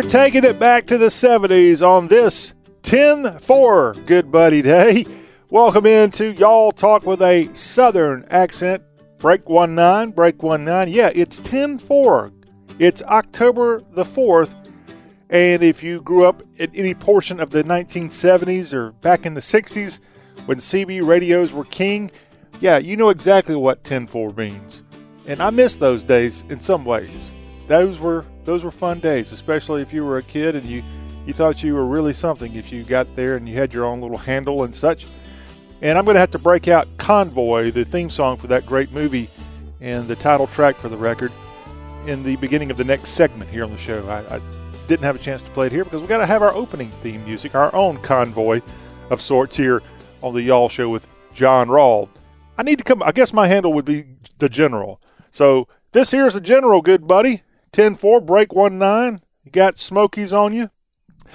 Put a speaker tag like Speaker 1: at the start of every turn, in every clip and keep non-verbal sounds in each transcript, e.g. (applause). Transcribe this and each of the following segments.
Speaker 1: We're taking it back to the 70s on this 10 4 Good Buddy Day. Welcome into Y'all Talk with a Southern accent. Break 1 9, break 1 9. Yeah, it's 10 4. It's October the 4th. And if you grew up in any portion of the 1970s or back in the 60s when CB radios were king, yeah, you know exactly what 10 4 means. And I miss those days in some ways. Those were those were fun days, especially if you were a kid and you you thought you were really something if you got there and you had your own little handle and such. And I'm going to have to break out Convoy, the theme song for that great movie, and the title track for the record in the beginning of the next segment here on the show. I, I didn't have a chance to play it here because we got to have our opening theme music, our own convoy of sorts here on the Y'all Show with John Rawl. I need to come. I guess my handle would be the General. So this here's the General, good buddy. 10-4, break 1-9. You got Smokies on you?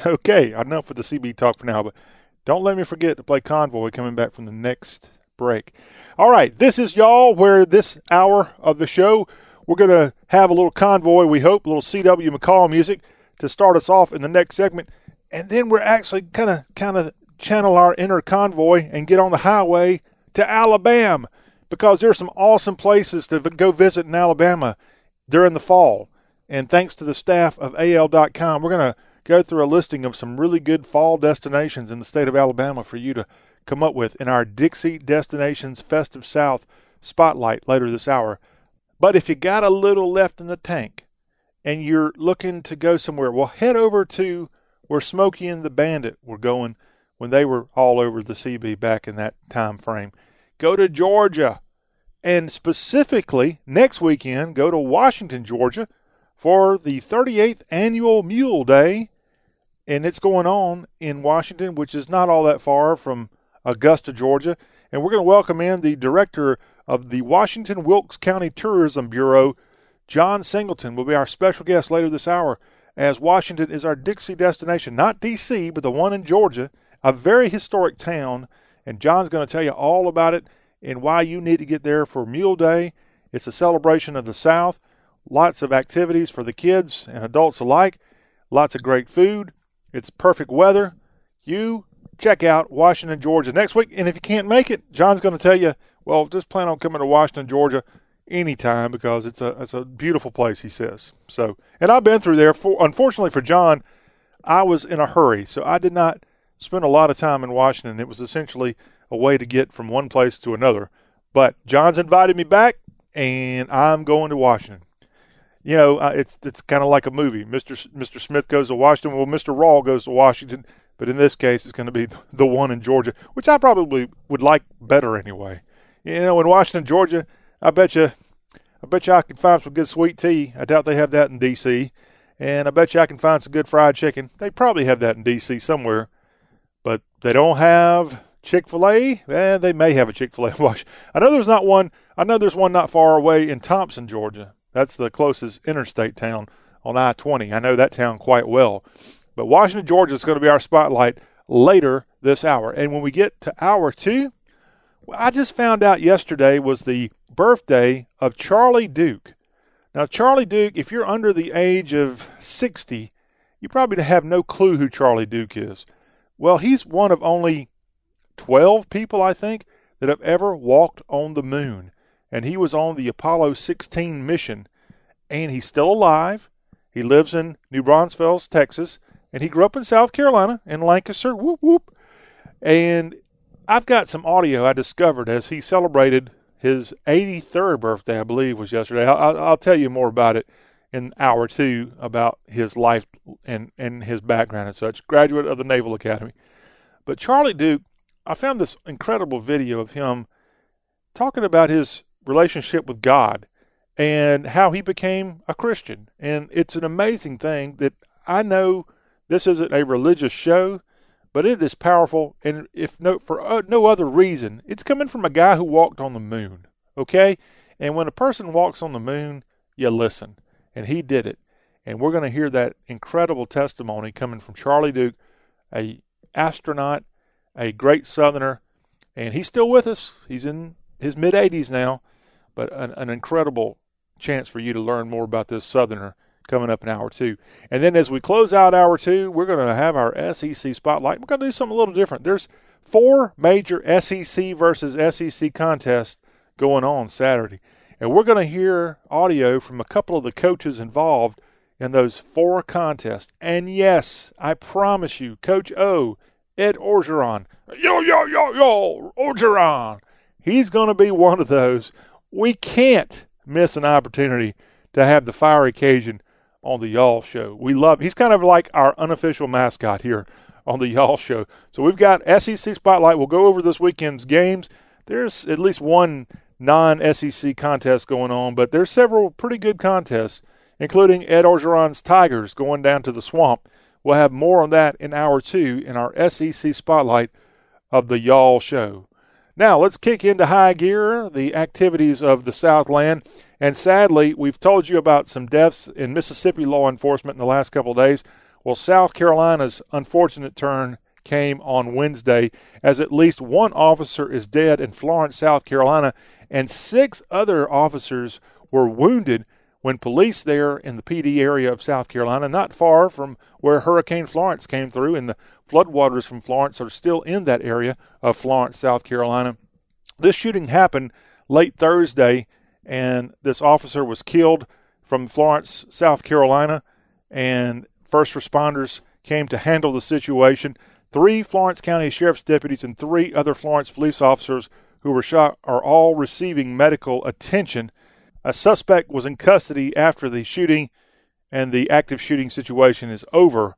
Speaker 1: Okay, I enough with the CB talk for now, but don't let me forget to play Convoy coming back from the next break. All right, this is y'all where this hour of the show we're going to have a little convoy, we hope, a little C.W. McCall music to start us off in the next segment. And then we're actually kind of kind of channel our inner convoy and get on the highway to Alabama because there's some awesome places to go visit in Alabama during the fall. And thanks to the staff of AL.com, we're going to go through a listing of some really good fall destinations in the state of Alabama for you to come up with in our Dixie Destinations Festive South spotlight later this hour. But if you got a little left in the tank and you're looking to go somewhere, well, head over to where Smokey and the Bandit were going when they were all over the CB back in that time frame. Go to Georgia. And specifically, next weekend, go to Washington, Georgia for the 38th annual Mule Day. And it's going on in Washington, which is not all that far from Augusta, Georgia. And we're going to welcome in the director of the Washington Wilkes County Tourism Bureau, John Singleton, will be our special guest later this hour, as Washington is our Dixie destination, not D.C., but the one in Georgia, a very historic town. And John's going to tell you all about it and why you need to get there for Mule Day. It's a celebration of the South. Lots of activities for the kids and adults alike. Lots of great food. It's perfect weather. You check out Washington, Georgia next week. And if you can't make it, John's going to tell you, well, just plan on coming to Washington, Georgia anytime because it's a it's a beautiful place, he says. So, and I've been through there. For, unfortunately for John, I was in a hurry, so I did not spend a lot of time in Washington. It was essentially a way to get from one place to another. But John's invited me back, and I'm going to Washington you know, uh, it's it's kind of like a movie. Mr. S- Mr. Smith goes to Washington. Well, Mr. Rawl goes to Washington, but in this case, it's going to be (laughs) the one in Georgia, which I probably would like better anyway. You know, in Washington, Georgia, I bet you, I bet you I can find some good sweet tea. I doubt they have that in D.C. And I bet you I can find some good fried chicken. They probably have that in D.C. somewhere, but they don't have Chick Fil A. Eh, they may have a Chick Fil A Washington. I know there's not one. I know there's one not far away in Thomson, Georgia. That's the closest interstate town on I 20. I know that town quite well. But Washington, Georgia is going to be our spotlight later this hour. And when we get to hour two, I just found out yesterday was the birthday of Charlie Duke. Now, Charlie Duke, if you're under the age of 60, you probably have no clue who Charlie Duke is. Well, he's one of only 12 people, I think, that have ever walked on the moon and he was on the Apollo 16 mission, and he's still alive. He lives in New Braunfels, Texas, and he grew up in South Carolina in Lancaster. Whoop whoop. And I've got some audio I discovered as he celebrated his 83rd birthday, I believe, was yesterday. I'll, I'll tell you more about it in hour two about his life and, and his background and such. Graduate of the Naval Academy. But Charlie Duke, I found this incredible video of him talking about his relationship with God and how he became a Christian. And it's an amazing thing that I know this isn't a religious show, but it is powerful. And if no for uh, no other reason, it's coming from a guy who walked on the moon. Okay, and when a person walks on the moon, you listen, and he did it. And we're going to hear that incredible testimony coming from Charlie Duke, a astronaut, a great Southerner, and he's still with us. He's in his mid 80s now but an, an incredible chance for you to learn more about this Southerner coming up in hour two. And then as we close out hour two, we're going to have our SEC spotlight. We're going to do something a little different. There's four major SEC versus SEC contests going on Saturday. And we're going to hear audio from a couple of the coaches involved in those four contests. And yes, I promise you, Coach O, Ed Orgeron, yo, yo, yo, yo, Orgeron, he's going to be one of those. We can't miss an opportunity to have the fire occasion on the Y'all Show. We love. He's kind of like our unofficial mascot here on the Y'all Show. So we've got SEC Spotlight. We'll go over this weekend's games. There's at least one non-SEC contest going on, but there's several pretty good contests, including Ed Orgeron's Tigers going down to the swamp. We'll have more on that in hour two in our SEC Spotlight of the Y'all Show. Now let's kick into high gear, the activities of the Southland. And sadly, we've told you about some deaths in Mississippi law enforcement in the last couple of days. Well, South Carolina's unfortunate turn came on Wednesday as at least one officer is dead in Florence, South Carolina, and six other officers were wounded when police there in the Pee Dee area of South Carolina, not far from where Hurricane Florence came through, in the floodwaters from Florence are still in that area of Florence, South Carolina. This shooting happened late Thursday, and this officer was killed from Florence, South Carolina, and first responders came to handle the situation. Three Florence County Sheriff's deputies and three other Florence police officers who were shot are all receiving medical attention. A suspect was in custody after the shooting, and the active shooting situation is over.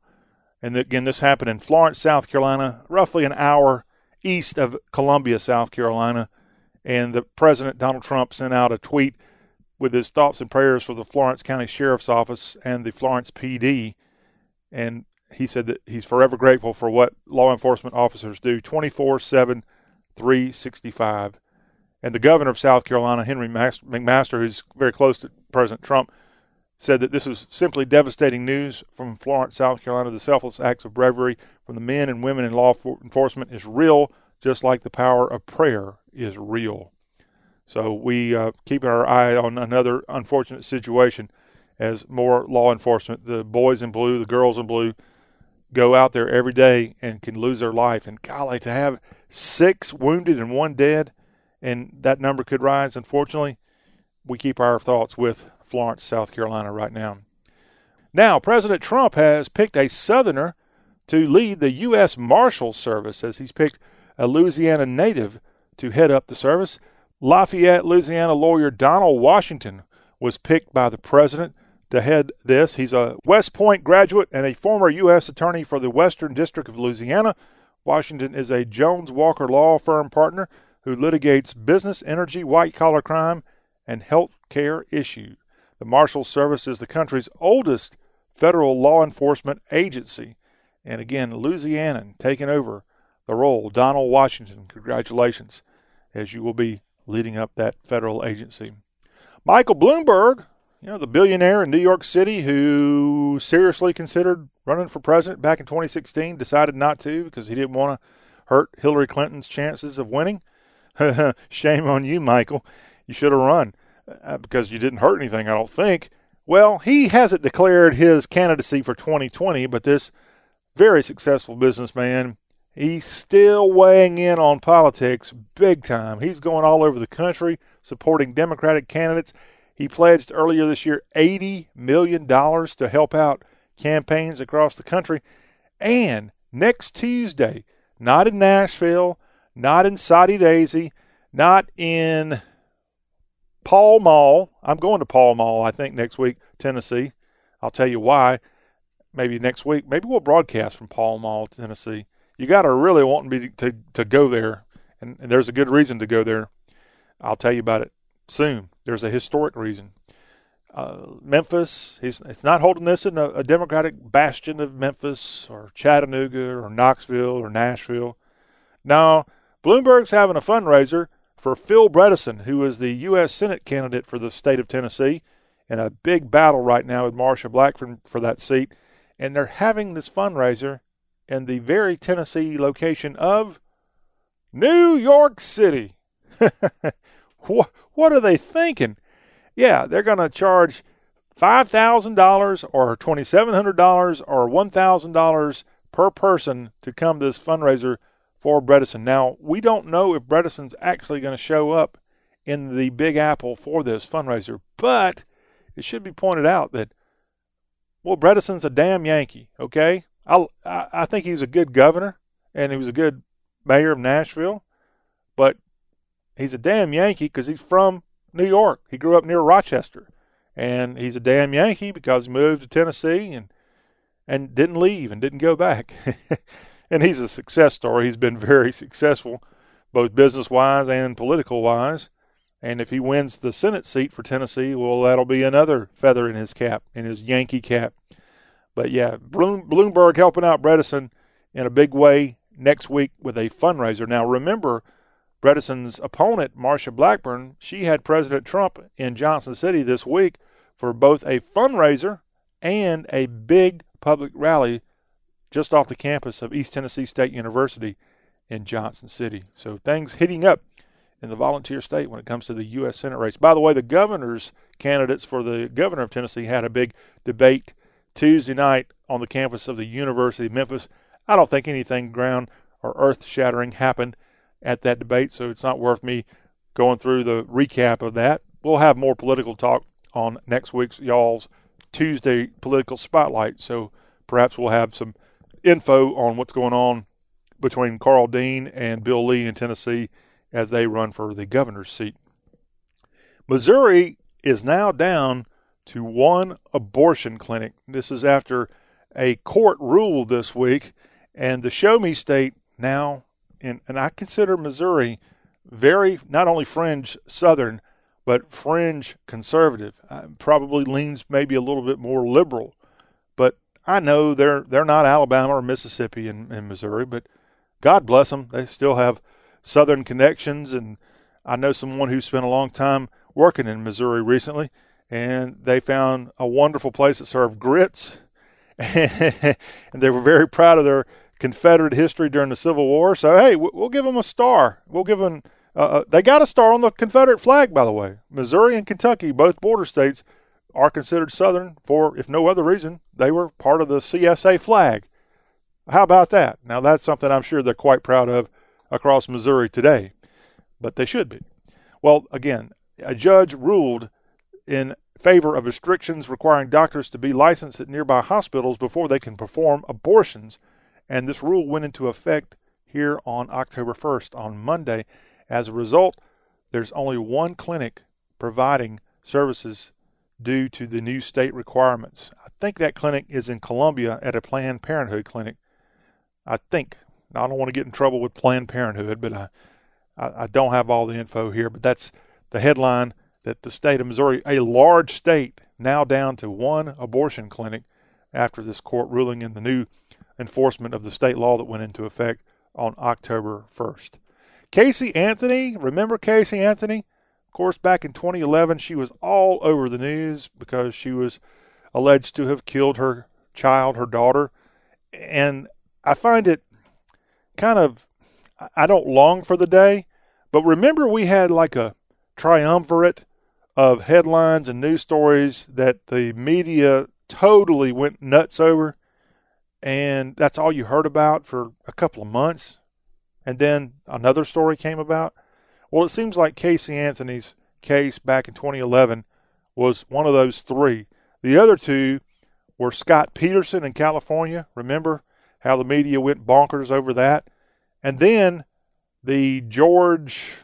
Speaker 1: And again, this happened in Florence, South Carolina, roughly an hour east of Columbia, South Carolina. And the President, Donald Trump, sent out a tweet with his thoughts and prayers for the Florence County Sheriff's Office and the Florence PD. And he said that he's forever grateful for what law enforcement officers do 24 7 365. And the governor of South Carolina, Henry McMaster, who's very close to President Trump, said that this was simply devastating news from Florence, South Carolina. The selfless acts of bravery from the men and women in law enforcement is real, just like the power of prayer is real. So we uh, keep our eye on another unfortunate situation as more law enforcement, the boys in blue, the girls in blue, go out there every day and can lose their life. And golly, to have six wounded and one dead, and that number could rise. Unfortunately, we keep our thoughts with Florence, South Carolina right now. Now, President Trump has picked a Southerner to lead the U.S. Marshal Service as he's picked a Louisiana native to head up the service. Lafayette, Louisiana lawyer Donald Washington was picked by the president to head this. He's a West Point graduate and a former U.S. Attorney for the Western District of Louisiana. Washington is a Jones Walker law firm partner who litigates business, energy, white collar crime, and health care issues. The Marshal Service is the country's oldest federal law enforcement agency. And again, Louisiana taking over the role. Donald Washington, congratulations, as you will be leading up that federal agency. Michael Bloomberg, you know, the billionaire in New York City who seriously considered running for president back in 2016, decided not to because he didn't want to hurt Hillary Clinton's chances of winning. (laughs) Shame on you, Michael. You should have run uh, because you didn't hurt anything, I don't think. Well, he hasn't declared his candidacy for 2020, but this very successful businessman, he's still weighing in on politics big time. He's going all over the country supporting Democratic candidates. He pledged earlier this year $80 million to help out campaigns across the country. And next Tuesday, not in Nashville, not in Soddy Daisy, not in Pall Mall. I'm going to Pall Mall, I think, next week, Tennessee. I'll tell you why. Maybe next week. Maybe we'll broadcast from Pall Mall, Tennessee. You got to really want me to, to go there, and, and there's a good reason to go there. I'll tell you about it soon. There's a historic reason. Uh, Memphis, he's it's not holding this in a, a, Democratic bastion of Memphis or Chattanooga or Knoxville or Nashville. Now, Bloomberg's having a fundraiser for Phil Bredesen, who is the U.S. Senate candidate for the state of Tennessee, in a big battle right now with Marsha Blackburn for that seat. And they're having this fundraiser in the very Tennessee location of New York City. (laughs) what, what are they thinking? Yeah, they're going to charge $5,000 or $2,700 or $1,000 per person to come to this fundraiser for Bredesen. Now, we don't know if Bredesen's actually going to show up in the Big Apple for this fundraiser, but it should be pointed out that, well, Bredesen's a damn Yankee, okay? I, I think he's a good governor and he was a good mayor of Nashville, but he's a damn Yankee because he's from New York. He grew up near Rochester and he's a damn Yankee because he moved to Tennessee and and didn't leave and didn't go back. (laughs) and he's a success story. He's been very successful, both business wise and political wise. And if he wins the Senate seat for Tennessee, well, that'll be another feather in his cap, in his Yankee cap. But yeah, Bloomberg helping out Bredesen in a big way next week with a fundraiser. Now, remember, Bredesen's opponent, Marsha Blackburn, she had President Trump in Johnson City this week for both a fundraiser and a big public rally just off the campus of East Tennessee State University in Johnson City. So things heating up in the volunteer state when it comes to the U.S. Senate race. By the way, the governor's candidates for the governor of Tennessee had a big debate Tuesday night on the campus of the University of Memphis. I don't think anything ground or earth shattering happened at that debate, so it's not worth me going through the recap of that. We'll have more political talk on next week's y'all's Tuesday political spotlight. So perhaps we'll have some info on what's going on between Karl Dean and Bill Lee in Tennessee as they run for the governor's seat. Missouri is now down to one abortion clinic. This is after a court ruled this week, and the Show Me State now, and, and I consider Missouri very not only fringe Southern, but fringe conservative. Uh, probably leans maybe a little bit more liberal. I know they're they're not Alabama or Mississippi and, and Missouri, but God bless them. They still have Southern connections, and I know someone who spent a long time working in Missouri recently, and they found a wonderful place that served grits, (laughs) and they were very proud of their Confederate history during the Civil War. So hey, we'll give them a star. We'll give them uh, uh, they got a star on the Confederate flag, by the way. Missouri and Kentucky, both border states, are considered Southern for, if no other reason, they were part of the CSA flag. How about that? Now, that's something I'm sure they're quite proud of across Missouri today, but they should be. Well, again, a judge ruled in favor of restrictions requiring doctors to be licensed at nearby hospitals before they can perform abortions, and this rule went into effect here on October 1st, on Monday. As a result, there's only one clinic providing services due to the new state requirements. I think that clinic is in Columbia at a Planned Parenthood clinic. I think. Now, I don't want to get in trouble with Planned Parenthood, but I, I, I don't have all the info here. But that's the headline that the state of Missouri, a large state, now down to one abortion clinic after this court ruling in the new enforcement of the state law that went into effect on October 1st. Casey Anthony, remember Casey Anthony? Course, back in 2011, she was all over the news because she was alleged to have killed her child, her daughter. And I find it kind of, I don't long for the day, but remember we had like a triumvirate of headlines and news stories that the media totally went nuts over. And that's all you heard about for a couple of months and then another story came about? Well, it seems like Casey Anthony's case back in 2011 was one of those three. The other two were Scott Peterson in California. Remember how the media went bonkers over that? And then the George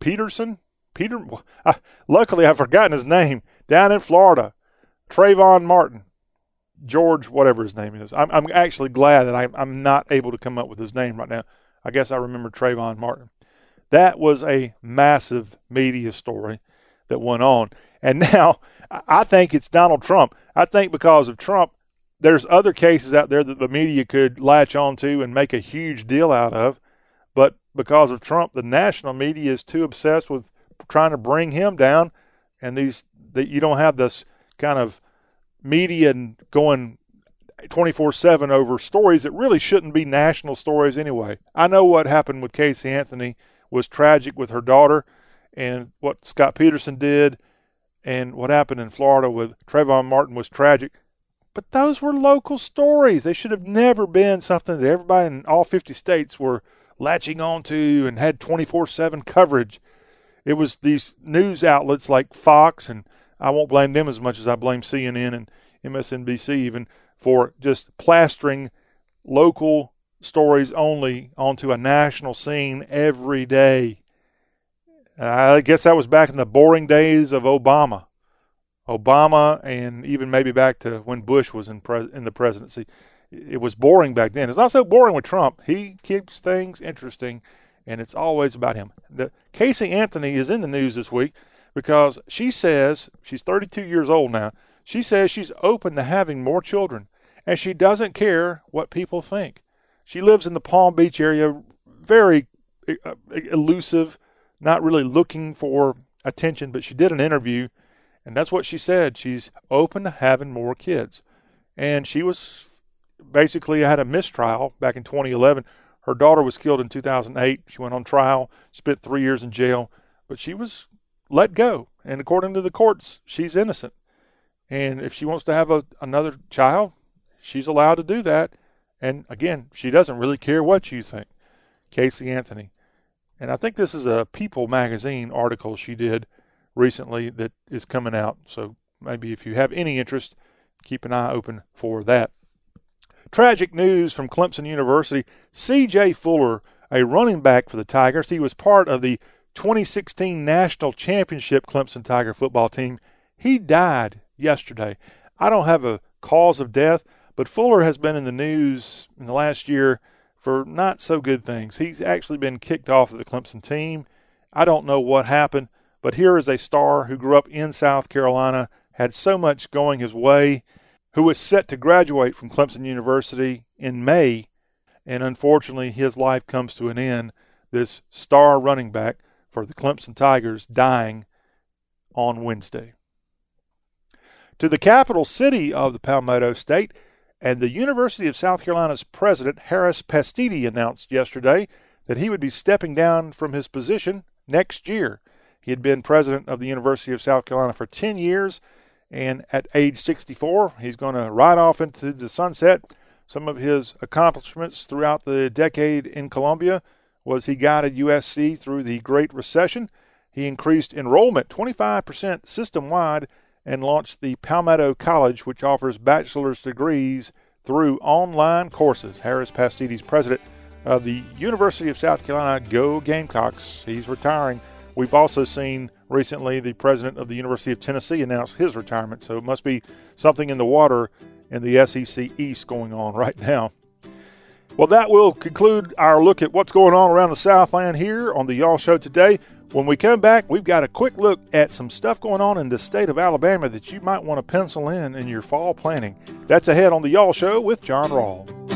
Speaker 1: Peterson, Peter, uh, luckily I've forgotten his name, down in Florida, Trayvon Martin. George, whatever his name is. I'm, I'm actually glad that I'm, I'm not able to come up with his name right now. I guess I remember Trayvon Martin. That was a massive media story that went on. And (laughs) now I think it's Donald Trump. I think because of Trump, there's other cases out there that the media could latch on to and make a huge deal out of. But because of Trump, the national media is too obsessed with trying to bring him down. And these that you don't have this kind of media going 24 7 over stories that really shouldn't be national stories anyway. I know what happened with Casey Anthony was tragic with her daughter and what Scott Peterson did. and what happened in Florida with Trayvon Martin was tragic. But those were local stories. They should have never been something that everybody in all 50 states were latching onto and had 24 7 coverage. It was these news outlets like Fox, and I won't blame them as much as I blame CNN and MSNBC even for just plastering local stories only onto a national scene every day. I guess that was back in the boring days of Obama. Obama, and even maybe back to when Bush was in pres- in the presidency. It was boring back then. It's not so boring with Trump. He keeps things interesting, and it's always about him. The, Casey Anthony is in the news this week because she says she's 32 years old now. She says she's open to having more children, and she doesn't care what people think. She lives in the Palm Beach area, very uh, elusive, not really looking for attention, but she did an interview, and that's what she said. She's open to having more kids. And she was basically had a mistrial back in 2011. Her daughter was killed in 2008. She went on trial, spent three years in jail, but she was let go. And according to the courts, she's innocent. And if she wants to have a, another child, she's allowed to do that. And again, she doesn't really care what you think. Casey Anthony. And I think this is a People magazine article she did recently that is coming out. So maybe if you have any interest, keep an eye open for that. Tragic news from Clemson University. C.J. Fuller, a running back for the Tigers, he was part of the 2016 National Championship Clemson Tiger football team. He died yesterday. I don't have a cause of death, but Fuller has been in the news in the last year for not so good things. He's actually been kicked off of the Clemson team. I don't know what happened, but here is a star who grew up in South Carolina, had so much going his way, who was set to graduate from Clemson University in May, and unfortunately his life comes to an end. This star running back for the Clemson Tigers dying on Wednesday. To the capital city of the Palmetto State, and the University of South Carolina's president, Harris Pastides, announced yesterday that he would be stepping down from his position next year. He had been president of the University of South Carolina for 10 years, and at age 64, he's going to ride off into the sunset. Some of his accomplishments throughout the decade in Columbia was he guided USC through the Great Recession. He increased enrollment 25% system wide and launched the Palmetto College, which offers bachelor's degrees through online courses. Harris Pastides, president of the University of South Carolina Go Gamecocks. He's retiring. We've also seen recently the president of the University of Tennessee announce his retirement, so it must be something in the water in the SEC East going on (laughs) right now. Well, that will conclude our look at what's going on around the Southland here on the Y'all Show today. When we come back, we've got a quick look at some stuff going on in the state of Alabama that you might want to pencil in in your fall planning. That's ahead on the Y'all Show with John Rawl.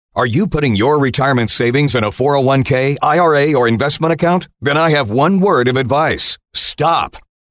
Speaker 2: Are you putting your retirement savings in a 401k, IRA, or investment account? Then I have one word of advice. Stop.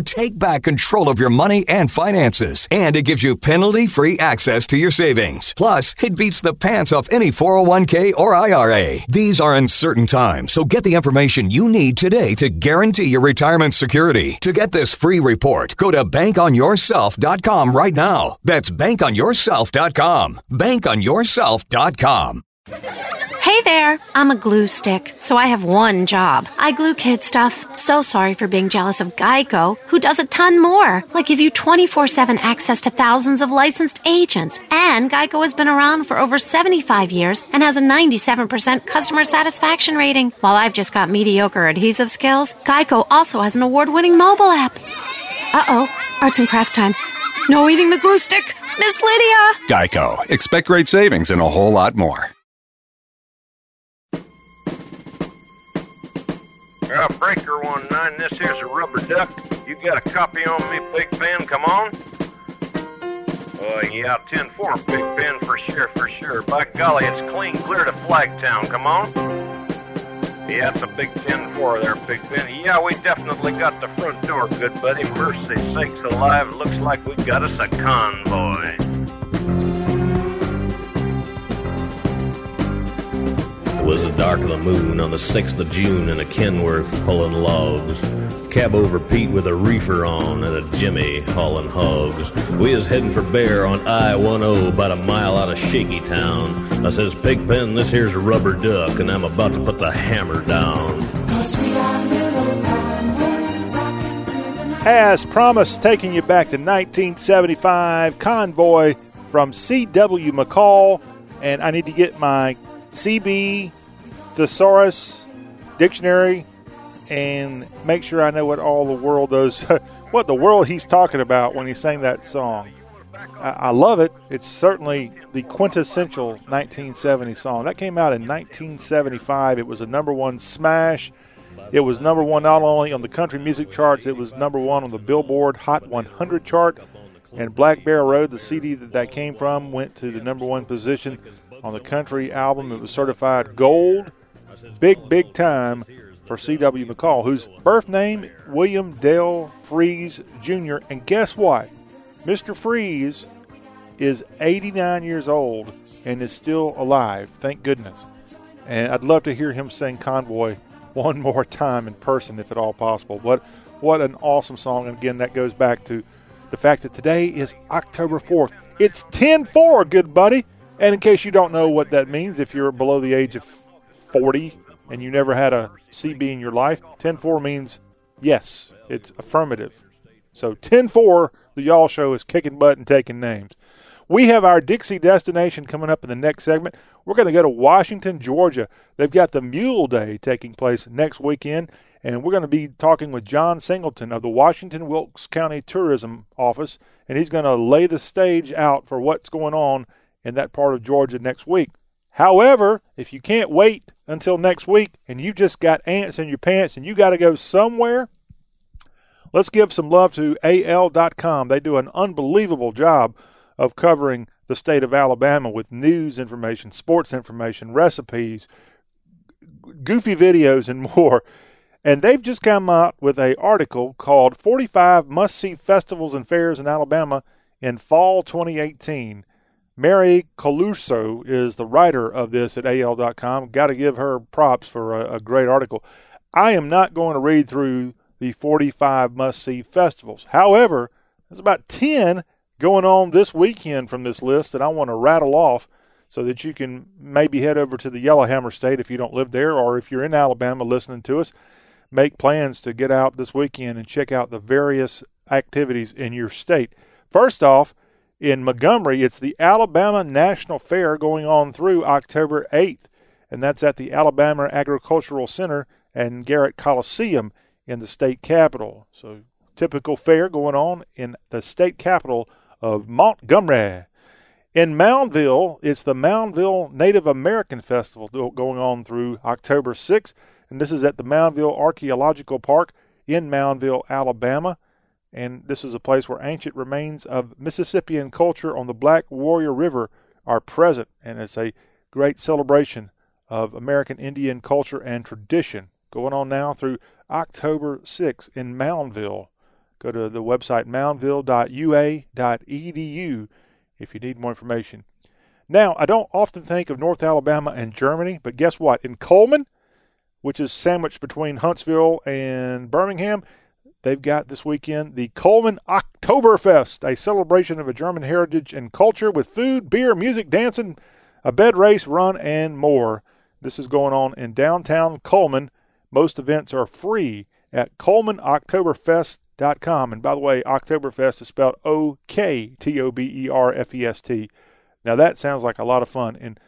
Speaker 2: take back control of your money and finances, and it gives you penalty free access to your savings. Plus, it beats the pants off any 401k or IRA. These are uncertain times, so get the information you need today to guarantee your retirement security. To get this free report, go to bankonyourself.com right now. That's bankonyourself.com. Bankonyourself.com.
Speaker 3: Hey there! I'm a glue stick, so I have one job. I glue kid stuff. So sorry for being jealous of Geico, who does a ton more, like give you 24 7 access to thousands of licensed agents. And Geico has been around for over 75 years and has a 97% customer satisfaction rating. While I've just got mediocre adhesive skills, Geico also has an award winning mobile app. Uh oh, arts and crafts time. No eating the glue stick! Miss Lydia!
Speaker 4: Geico. Expect great savings and a whole lot more.
Speaker 5: Uh, breaker one nine. This here's a rubber duck. You got a copy on me, Big Ben? Come on. Uh, yeah, 10-4, Big Ben, for sure, for sure. By golly, it's clean clear to Flagtown. Come on. Yeah, it's a big 10-4 there, Big Ben. Yeah, we definitely got the front door, good buddy. Mercy sakes alive, looks like we got us a convoy.
Speaker 6: It was the dark of the moon on the 6th of June in a Kenworth pulling logs. Cab over Pete with a reefer on and a Jimmy hauling hogs. We is heading for Bear on I-10 about a mile out of Shaky Town. I says, Pigpen, this here's a rubber duck and I'm about to put the hammer down.
Speaker 1: As promised, taking you back to 1975, Convoy from C.W. McCall, and I need to get my CB thesaurus dictionary and make sure I know what all the world those (laughs) what the world he's talking about when he sang that song. I, I love it. It's certainly the quintessential 1970 song. That came out in 1975. It was a number one smash. It was number one not only on the country music charts, it was number one on the Billboard Hot 100 chart. And Black Bear Road, the CD that that came from, went to the number one position on the country album. It was certified gold. Big, big time for C.W. McCall, whose birth name, William Dale Fries Jr. And guess what? Mr. Fries is 89 years old and is still alive. Thank goodness. And I'd love to hear him sing Convoy one (laughs) more time in person if at all possible. What what an awesome song. And again, that goes back to the fact that today is October 4th. It's 10 4, good buddy. And in case you don't know what that means, if you're below the age of 40 and you never had a CB in your life, 10 4 means yes, it's affirmative. So 10 4, the Y'all Show is kicking butt and taking names. We have our Dixie destination coming up in the next segment. We're going to go to Washington, Georgia. They've got the Mule Day taking place next weekend, and we're going to be talking with John Singleton of the Washington Wilkes County Tourism Office, and he's going to lay the stage out for what's going on in that part of Georgia next week. However, if you can't wait until next week and you've just got ants in your pants and you got to go somewhere, let's give some love to AL.com. They do an unbelievable job of covering the state of Alabama with news information, sports information, recipes, goofy videos, and (laughs) more. And they've just come out with a article called 45 Must-See Festivals and Fairs in Alabama in Fall 2018. Mary Colurso is the writer of this at AL.com. Got to give her props for a, a great article. I am not going to read through the 45 must-see festivals. However, there's about 10 going on this weekend from this list that I want to rattle off so that you can maybe head over to the Yellowhammer State if you don't live there, or if you're in Alabama listening to us, make plans to get out this weekend and check out the various activities in your state. First off, in Montgomery, it's the Alabama National Fair going on through October 8th, and that's at the Alabama Agricultural Center and Garrett Coliseum in the state capital. So, typical fair going on in the state capital of Montgomery. In Moundville, it's the Moundville Native American Festival going on through October 6th, and this is at the Moundville Archaeological Park in Moundville, Alabama. And this is a place where ancient remains of Mississippian culture on the Black Warrior River are present, and it's a great celebration of American Indian culture and tradition going on now through October 6th in Moundville. Go to the website moundville.ua.edu if you need more information. Now, I don't often think of North Alabama and Germany, but guess what? In Cullman, which is sandwiched between Huntsville and Birmingham, they've got this weekend the Cullman Oktoberfest, a celebration of a German heritage and culture with food, beer, music, dancing, a bed race, run, and more. This is going on in downtown Cullman. Most events are free at CullmanOktoberfest.com. And by the way, Oktoberfest is spelled O K T O B E R F E S T. Now that sounds like a lot of fun in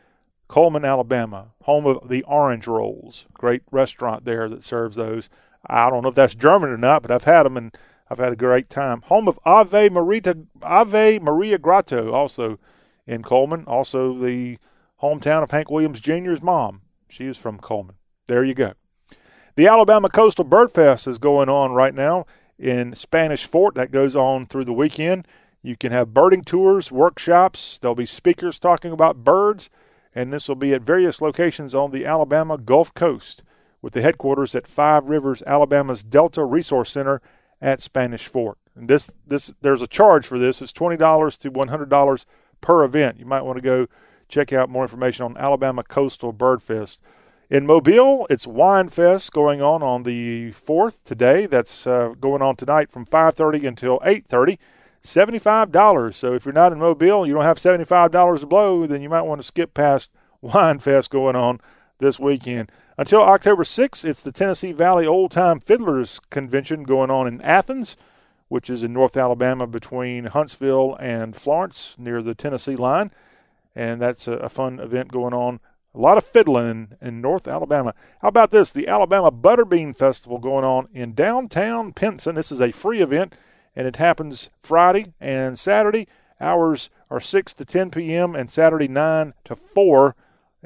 Speaker 1: Cullman, Alabama, home of the Orange Rolls. Great restaurant there that serves those. I don't know if that's German or not, but I've had them and I've had a great time. Home of Ave Maria, Ave Maria Grotto, also in Cullman, Also the hometown of Hank Williams Jr.'s mom. She is from Cullman. There you go. The Alabama Coastal Bird Fest is going on right now in Spanish Fort. That goes on through the weekend. You can have birding tours, workshops. There'll be speakers talking about birds, and this will be at various locations on the Alabama Gulf Coast, with the headquarters at Five Rivers, Alabama's Delta Resource Center at Spanish Fort. And this, this, there's a charge for this. It's twenty dollars to one hundred dollars per event. You might want to go check out more information on Alabama Coastal Bird Fest. In Mobile, it's Wine Fest going on on the 4th today. That's uh, going on tonight from 5:30 until 8:30. $75. So if you're not in Mobile, you don't have $75 to blow, then you might want to skip past (laughs) Wine Fest going on this weekend. Until October 6th, it's the Tennessee Valley Old Time Fiddlers Convention going on in Athens, which is in North Alabama between Huntsville and Florence near the Tennessee line. And that's a, a fun event going on. A lot of fiddling in, in North Alabama. How about this? The Alabama Butterbean Festival going on in downtown Pinson. This is a free event and it happens Friday and Saturday. Hours are 6 to 10 p.m. and Saturday 9 to 4.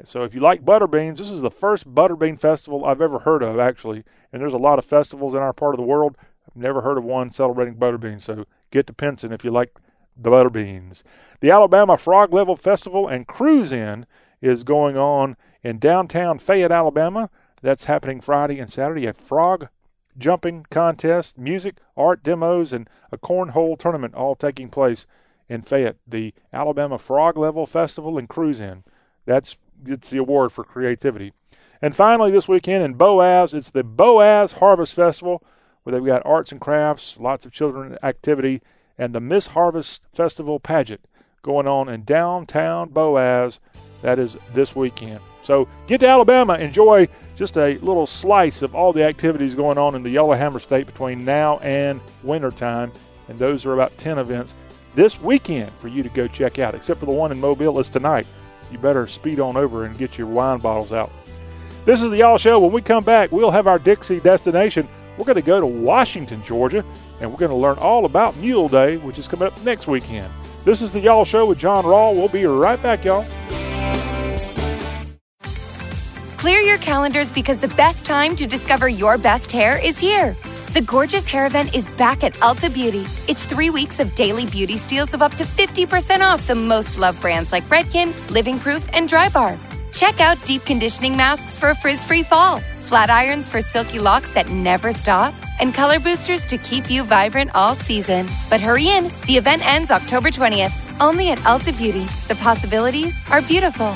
Speaker 1: So if you like butter beans, this is the first butterbean festival I've ever heard of, actually. And there's a lot of festivals in our part of the world. I've never heard of one celebrating butter beans. So get to Pinson if you like the butter beans. The Alabama Frog Level Festival and Cruise In is going on in downtown Fayette, Alabama. That's happening Friday and Saturday. A frog jumping contest, music, art demos, and a cornhole tournament all taking place in Fayette. The Alabama Frog Level Festival and Cruise In. That's gets the award for creativity. And finally, this weekend in Boaz, it's the Boaz Harvest Festival, where they've got arts and crafts, lots of children activity, and the Miss Harvest Festival pageant going on in downtown Boaz. That is this weekend. So get to Alabama, enjoy just a little slice of all the activities going on in the Yellowhammer State between now and wintertime. And those are about 10 events this weekend for you to go check out, except for the one in Mobile is tonight you better speed on over and get your wine bottles out. This is the Y'all Show. When we come back, we'll have our Dixie destination. We're going to go to Washington, Georgia, and we're going to learn all about Mule Day, which is coming up next weekend. This is the Y'all Show with John Rawl. We'll be right back, y'all.
Speaker 7: Clear your calendars because the best time to discover your best hair is here. The gorgeous hair event is back at Ulta Beauty. It's three weeks of daily beauty steals of up to 50% off the most loved brands like Redken, Living Proof, and Drybar. Check out deep conditioning masks for a frizz free fall, flat irons for silky locks that never stop, and color boosters to keep you vibrant all season. But hurry in, the event ends October 20th, only at Ulta Beauty. The possibilities are beautiful.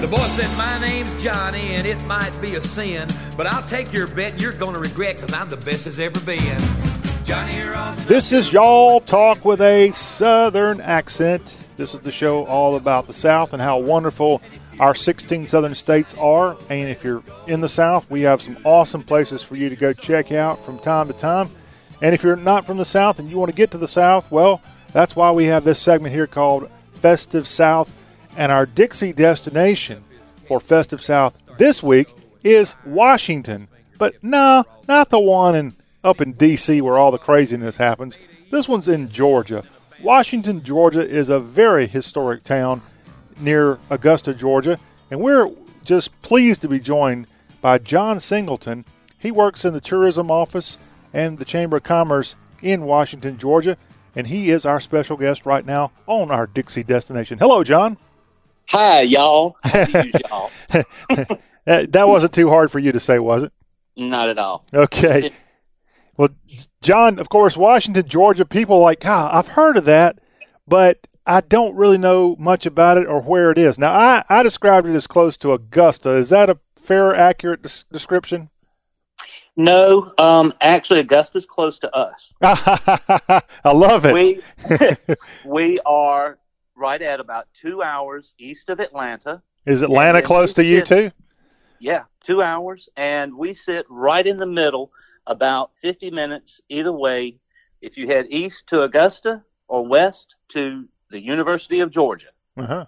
Speaker 8: The boy said, My name's Johnny, and it might be a sin, but I'll take your bet you're gonna regret, cause I'm the best as ever been. Johnny
Speaker 1: This is Y'all Talk with a Southern accent. This is the show all about the South and how wonderful our 16 southern states are. And if you're in the South, we have some awesome places for you to go check out from time to time. And if you're not from the South and you want to get to the South, well, that's why we have this segment here called Festive South and our Dixie destination for Festive South this week is Washington. But no, not the one in up in D.C. where all the craziness happens. This one's in Georgia. Washington, Georgia is a very historic town near Augusta, Georgia. And we're just pleased to be joined by John Singleton. He works in the tourism office and the Chamber of Commerce in Washington, Georgia, and he is our special guest right now on our Dixie destination. Hello, John.
Speaker 9: Hi, y'all. You, y'all? (laughs)
Speaker 1: that, that wasn't too hard for you to say, was it?
Speaker 9: Not at all.
Speaker 1: Okay. Well, John, of course, Washington, Georgia, people like, ah, I've heard of that, but I don't really know much about it or where it is. Now, I, I described it as close to Augusta. Is that a fair, accurate des- description?
Speaker 9: No, um, actually, Augusta's close to us. (laughs)
Speaker 1: I love it.
Speaker 9: We (laughs) we are right at about two hours east of Atlanta.
Speaker 1: Is Atlanta close to you too?
Speaker 9: Yeah, two hours, and we sit right in the middle, about fifty minutes either way. If you head east to Augusta or west to the University of Georgia,
Speaker 1: Uh-huh.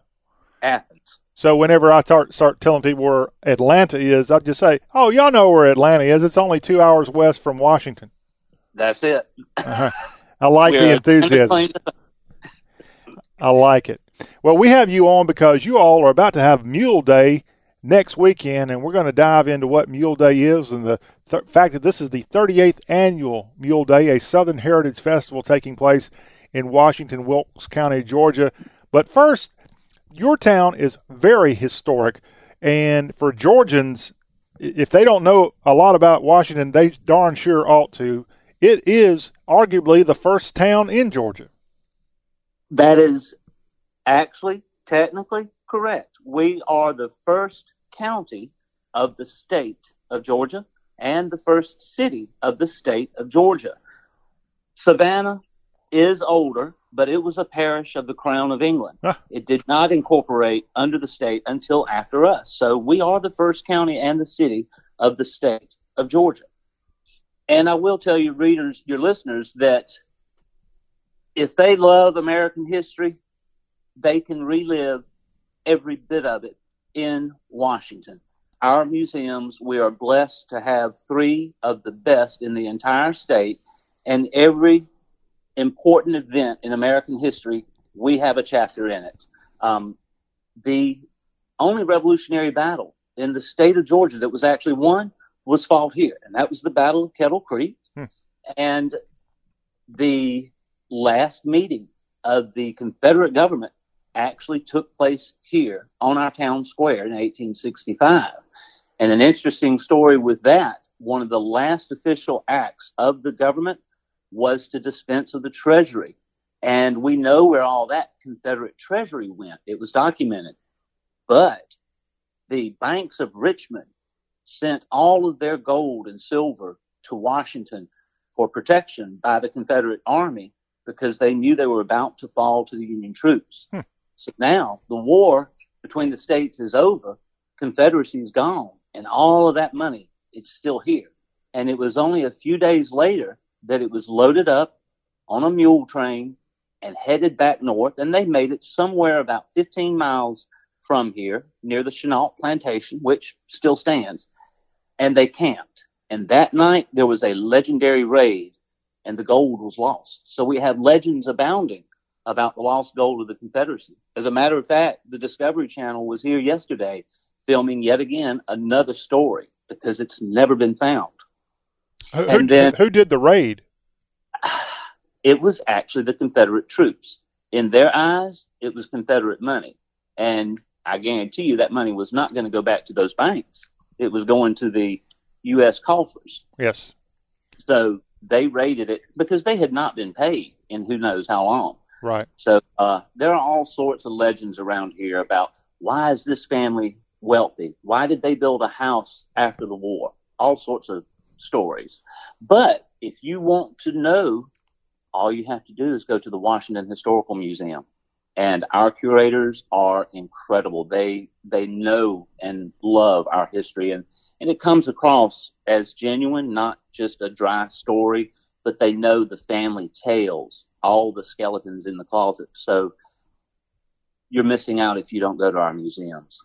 Speaker 9: Athens.
Speaker 1: So whenever I start start telling people where Atlanta is, I just say, "Oh, y'all know where Atlanta is. It's only two hours west from Washington."
Speaker 9: That's it.
Speaker 1: Uh-huh. I like the enthusiasm. (laughs) I like it. Well, we have you on because you all are about to have Mule Day next weekend, and we're going to dive into what Mule Day is and the th- fact that this is the 38th annual Mule Day, a Southern Heritage Festival taking place in Washington, Wilkes County, Georgia. But first, your town is very historic, and for Georgians, if they don't know a lot about Washington, they darn sure ought to. It is arguably the first town in Georgia.
Speaker 9: That is actually technically correct. We are the first county of the state of Georgia and the first city of the state of Georgia. Savannah is older, but it was a parish of the Crown of England. It did not incorporate under the state until after us. So we are the first county and the city of the state of Georgia. And I will tell you, readers, your listeners, that if they love American history, they can relive every bit of it in Washington. Our museums, we are blessed to have three of the best in the entire state, and every important event in American history, we have a chapter in it. Um, the only revolutionary battle in the state of Georgia that was actually won was fought here, and that was the Battle of Kettle Creek. And the last meeting of the Confederate government actually took place here on our town square in 1865. And an interesting story with that, one of the last official acts of the government was to dispense of the treasury. And we know where all that Confederate treasury went. It was documented. But the banks of Richmond sent all of their gold and silver to Washington for protection by the Confederate Army because they knew they were about to fall to the Union troops. Hmm. So now the war between the states is over, Confederacy is gone, and all of that money it's still here. And it was only a few days later that it was loaded up on a mule train and headed back north, and they made it somewhere about 15 miles from here near the Chenault plantation, which still stands, and they camped. And that night there was a legendary raid and the gold was lost. So we have legends abounding about the lost gold of the Confederacy. As a matter of fact, the Discovery Channel was here yesterday filming yet again another story because it's never been found.
Speaker 1: Who,
Speaker 9: And then-
Speaker 1: who did the raid? (sighs)
Speaker 9: It was actually the Confederate troops. In their eyes, it was Confederate money. And I guarantee you that money was not going to go back to those banks. It was going to the U.S. coffers.
Speaker 1: Yes.
Speaker 9: So they raided it because they had not been paid in who knows how long.
Speaker 1: Right.
Speaker 9: So uh, there are all sorts of legends around here about why is this family wealthy? Why did they build a house after the war? All sorts of stories. But if you want to know, all you have to do is go to the Washington Historical Museum. And our curators are incredible. They they know and love our history and, and it comes across as genuine, not just a dry story, but they know the family tales, all the skeletons in the closet. So you're missing out if you don't go to our museums.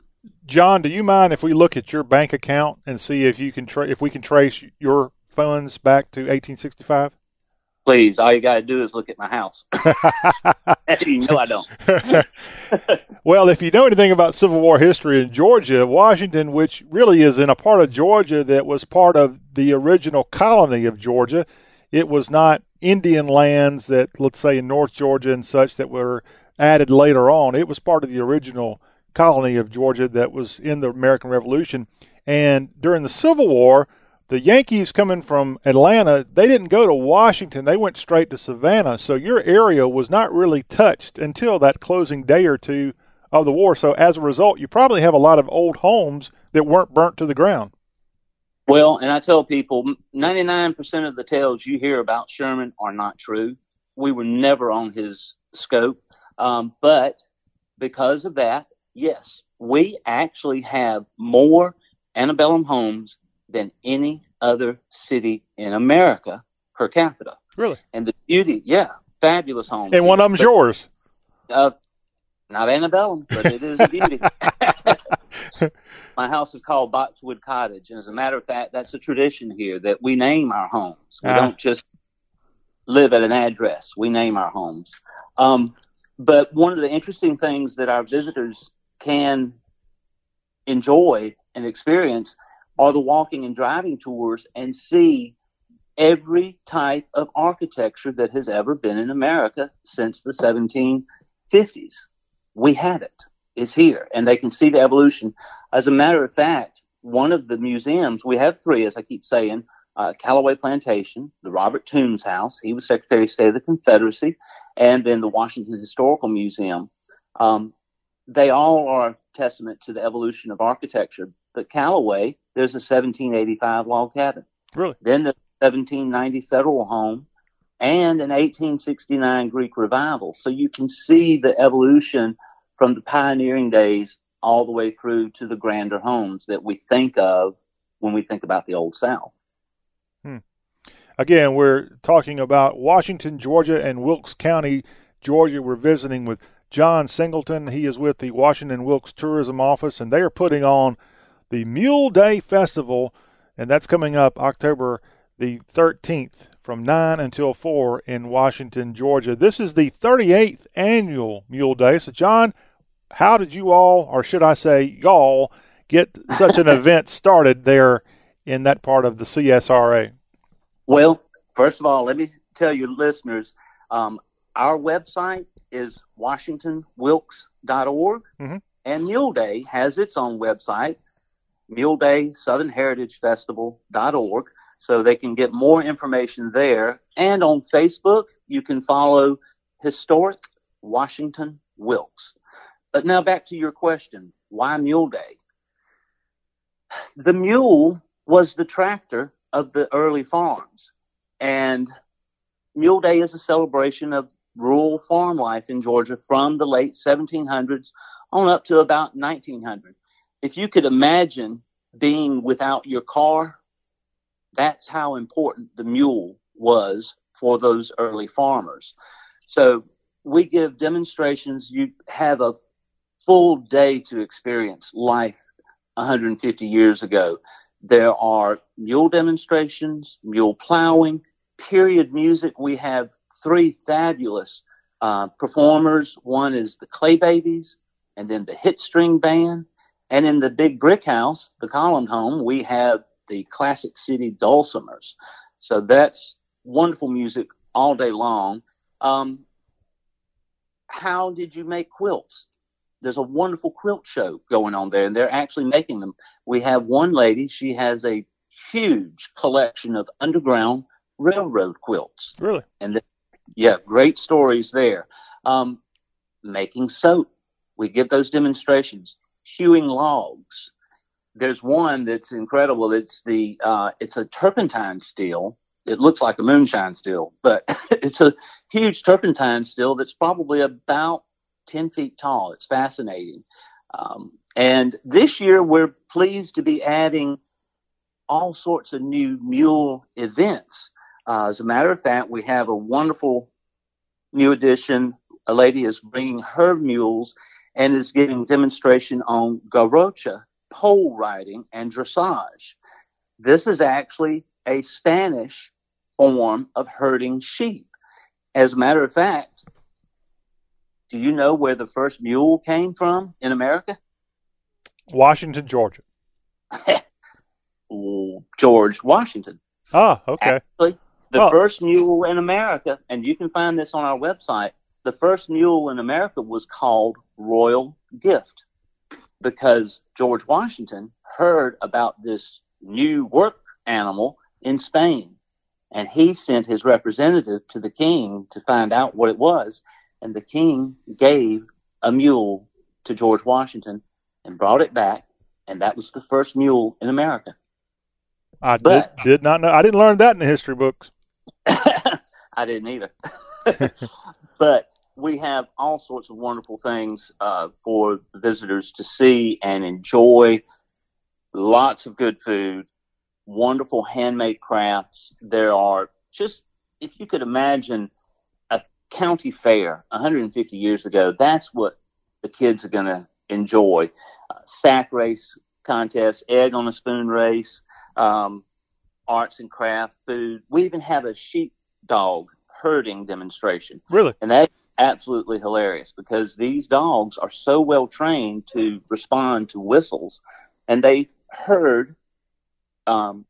Speaker 1: John, do you mind if we look at your bank account and see if you can tra- if we can trace your funds back to 1865?
Speaker 9: Please, all you got to do is look at my house. (laughs) (laughs) no, I don't. (laughs)
Speaker 1: well, if you know anything about Civil War history in Georgia, Washington, which really is in a part of Georgia that was part of the original colony of Georgia, it was not Indian lands that, let's say, in North Georgia and such that were added later on. It was part of the original colony of Georgia that was in the American Revolution. And during the Civil War, the Yankees coming from Atlanta, they didn't go to Washington. They went straight to Savannah. So your area was not really touched until that closing day or two of the war. So as a result, you probably have a lot of old homes that weren't burnt to the ground.
Speaker 9: Well, and I tell people 99% of the tales you hear about Sherman are not true. We were never on his scope. Um, but because of that, yes, we actually have more antebellum homes than any other city in America per capita.
Speaker 1: Really?
Speaker 9: And the beauty, yeah, fabulous homes.
Speaker 1: And one of them's but, yours.
Speaker 9: Uh, not antebellum, but it is a beauty. (laughs) My house is called Boxwood Cottage, and as a matter of fact, that's a tradition here that we name our homes. We uh don't just live at an address; we name our homes. Um, but one of the interesting things that our visitors can enjoy and experience are the walking and driving tours and see every type of architecture that has ever been in America since the 1750s. We have it. It's here, and they can see the evolution. As a matter of fact, one of the museums, we have three, as I keep saying, uh, Callaway Plantation, the Robert Toombs House, he was Secretary of State of the Confederacy, and then the Washington Historical Museum. Um, they all are testament to the evolution of architecture. But Callaway, there's a 1785 log cabin.
Speaker 1: Really?
Speaker 9: Then the 1790 federal home and an 1869 Greek revival. So you can see the evolution from the pioneering days all the way through to the grander homes that we think of when we think about the Old South.
Speaker 1: Hmm. Again, we're talking about Washington, Georgia, and Wilkes County, Georgia. We're visiting with John Singleton. He is with the Washington Wilkes Tourism Office, and they are putting on the Mule Day Festival, and that's coming up October the 13th from 9 until 4 in Washington, Georgia. This is the 38th annual Mule Day. So, John, how did you all, or should I say, y'all, get such an (laughs) event started there in that part of the CSRA?
Speaker 9: Well, first of all, let me tell your listeners um, our website is washingtonwilkes.org, mm-hmm. and Mule Day has its own website, Mule Day Southern Heritage Festival.org. So they can get more information there. And on Facebook, you can follow Historic Washington Wilkes. But now back to your question why Mule Day? The mule was the tractor of the early farms. And Mule Day is a celebration of rural farm life in Georgia from the late 1700s on up to about 1900. If you could imagine being without your car, that's how important the mule was for those early farmers. So we give demonstrations. You have a full day to experience life 150 years ago. There are mule demonstrations, mule plowing, period music. We have three fabulous uh, performers. One is the Clay Babies, and then the Hit String Band. And in the big brick house, the Column Home, we have the Classic City Dulcimers. So that's wonderful music all day long. Um, how did you make quilts? There's a wonderful quilt show going on there, and they're actually making them. We have one lady, she has a huge collection of underground railroad quilts.
Speaker 1: Really?
Speaker 9: And the, yeah, great stories there. Um, making soap. We give those demonstrations. Hewing logs there's one that's incredible. It's the uh, it's a turpentine steel. It looks like a moonshine steel, but (laughs) it's a huge turpentine steel that's probably about ten feet tall. It's fascinating. Um, and this year we're pleased to be adding all sorts of new mule events. Uh, as a matter of fact, we have a wonderful new addition. A lady is bringing her mules and is giving demonstration on garrocha pole riding and dressage. This is actually a Spanish form of herding sheep. As a matter of fact, do you know where the first mule came from in America?
Speaker 1: Washington, Georgia. (laughs)
Speaker 9: George Washington.
Speaker 1: Ah, okay.
Speaker 9: Actually, the
Speaker 1: Well-
Speaker 9: first mule in America, and you can find this on our website, the first mule in America was called Royal Gift because George Washington heard about this new work animal in Spain. And he sent his representative to the king to find out what it was. And the king gave a mule to George Washington and brought it back. And that was the first mule in America.
Speaker 1: I did, did not know. I didn't learn that in the history books. (laughs)
Speaker 9: I didn't either. (laughs) but we have all sorts of wonderful things uh, for the visitors to see and enjoy. Lots of good food, wonderful handmade crafts. There are just, if you could imagine a county fair 150 years ago, that's what the kids are going to enjoy. Uh, sack race contest, egg on a spoon race, um, arts and craft, food. We even have a sheep dog herding demonstration.
Speaker 1: Really?
Speaker 9: And that's absolutely hilarious because these dogs are so well trained to respond to whistles and they heard um,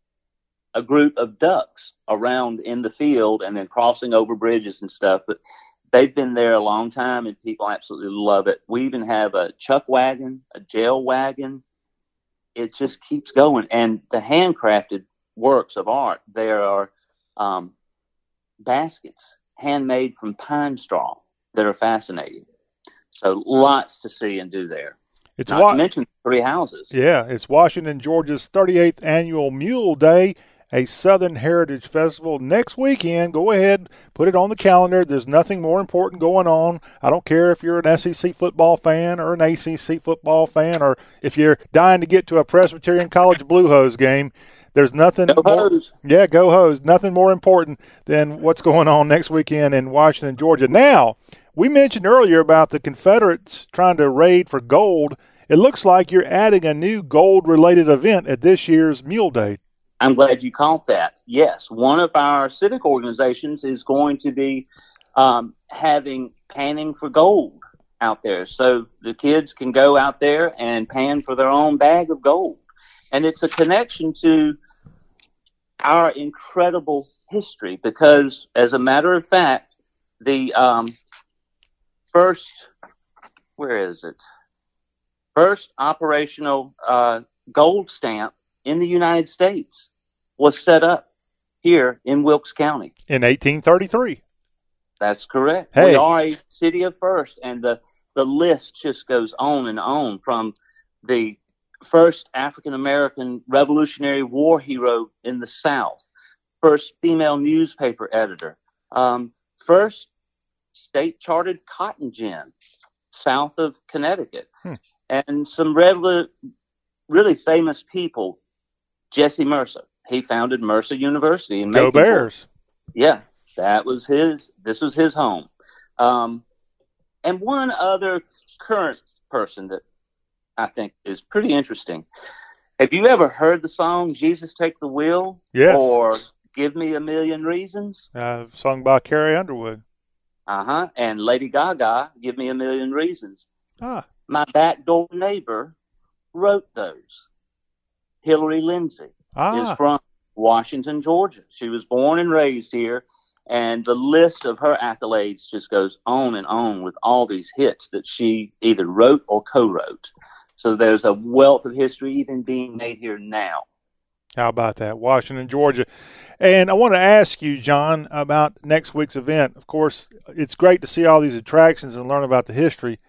Speaker 9: a group of ducks around in the field and then crossing over bridges and stuff. But they've been there a long time and people absolutely love it. We even have a chuck wagon, a jail wagon. It just keeps going. And the handcrafted works of art, there are um, baskets handmade from pine straw that are fascinating. So lots to see and do there.
Speaker 1: It's
Speaker 9: Not
Speaker 1: wa-
Speaker 9: to mention three houses.
Speaker 1: Yeah, it's Washington, Georgia's 38th annual Mule Day, a Southern Heritage Festival next weekend. Go ahead, put it on the calendar. There's nothing more important going on. I don't care if you're an SEC football fan or an ACC football fan or if you're dying to get to a Presbyterian College Blue Hose game. There's nothing
Speaker 9: Go
Speaker 1: more,
Speaker 9: Hose.
Speaker 1: yeah, go hose. Nothing more important than what's going on next weekend in Washington, Georgia. Now, we mentioned earlier about the Confederates trying to raid for gold. It looks like you're adding a new gold related event at this year's Mule Day.
Speaker 9: I'm glad you caught that. Yes, one of our civic organizations is going to be um, having panning for gold out there. So the kids can go out there and pan for their own bag of gold. And it's a connection to our incredible history because, as a matter of fact, the um, first, where is it? First operational uh, gold stamp in the United States was set up here in Wilkes County.
Speaker 1: In 1833.
Speaker 9: That's correct.
Speaker 1: Hey.
Speaker 9: We are a city of first, and the the list just goes on and on from the first African American Revolutionary War hero in the South, first female newspaper editor, um, first state chartered cotton gin south of Connecticut,
Speaker 1: Hmm.
Speaker 9: and some really, really famous people. Jesse Mercer, he founded Mercer University in
Speaker 1: Go. Bears.
Speaker 9: Yeah, that was his. This was his home. Um, and one other current person that I think is pretty interesting. Have you ever heard the song "Jesus Take the Wheel"?
Speaker 1: Yes.
Speaker 9: Or "Give Me a Million Reasons"?
Speaker 1: Uh, sung by Carrie Underwood.
Speaker 9: Uh huh. And Lady Gaga, "Give Me a Million Reasons."
Speaker 1: Ah,
Speaker 9: My back door neighbor wrote those. Hillary Lindsey is
Speaker 1: ah.
Speaker 9: from Washington, Georgia. She was born and raised here, and the list of her accolades just goes on and on with all these hits that she either wrote or co-wrote. So there's a wealth of history even being made here now.
Speaker 1: How about that? Washington, Georgia. And I want to ask you, John, about next week's event. Of course, it's great to see all these attractions and learn about the history.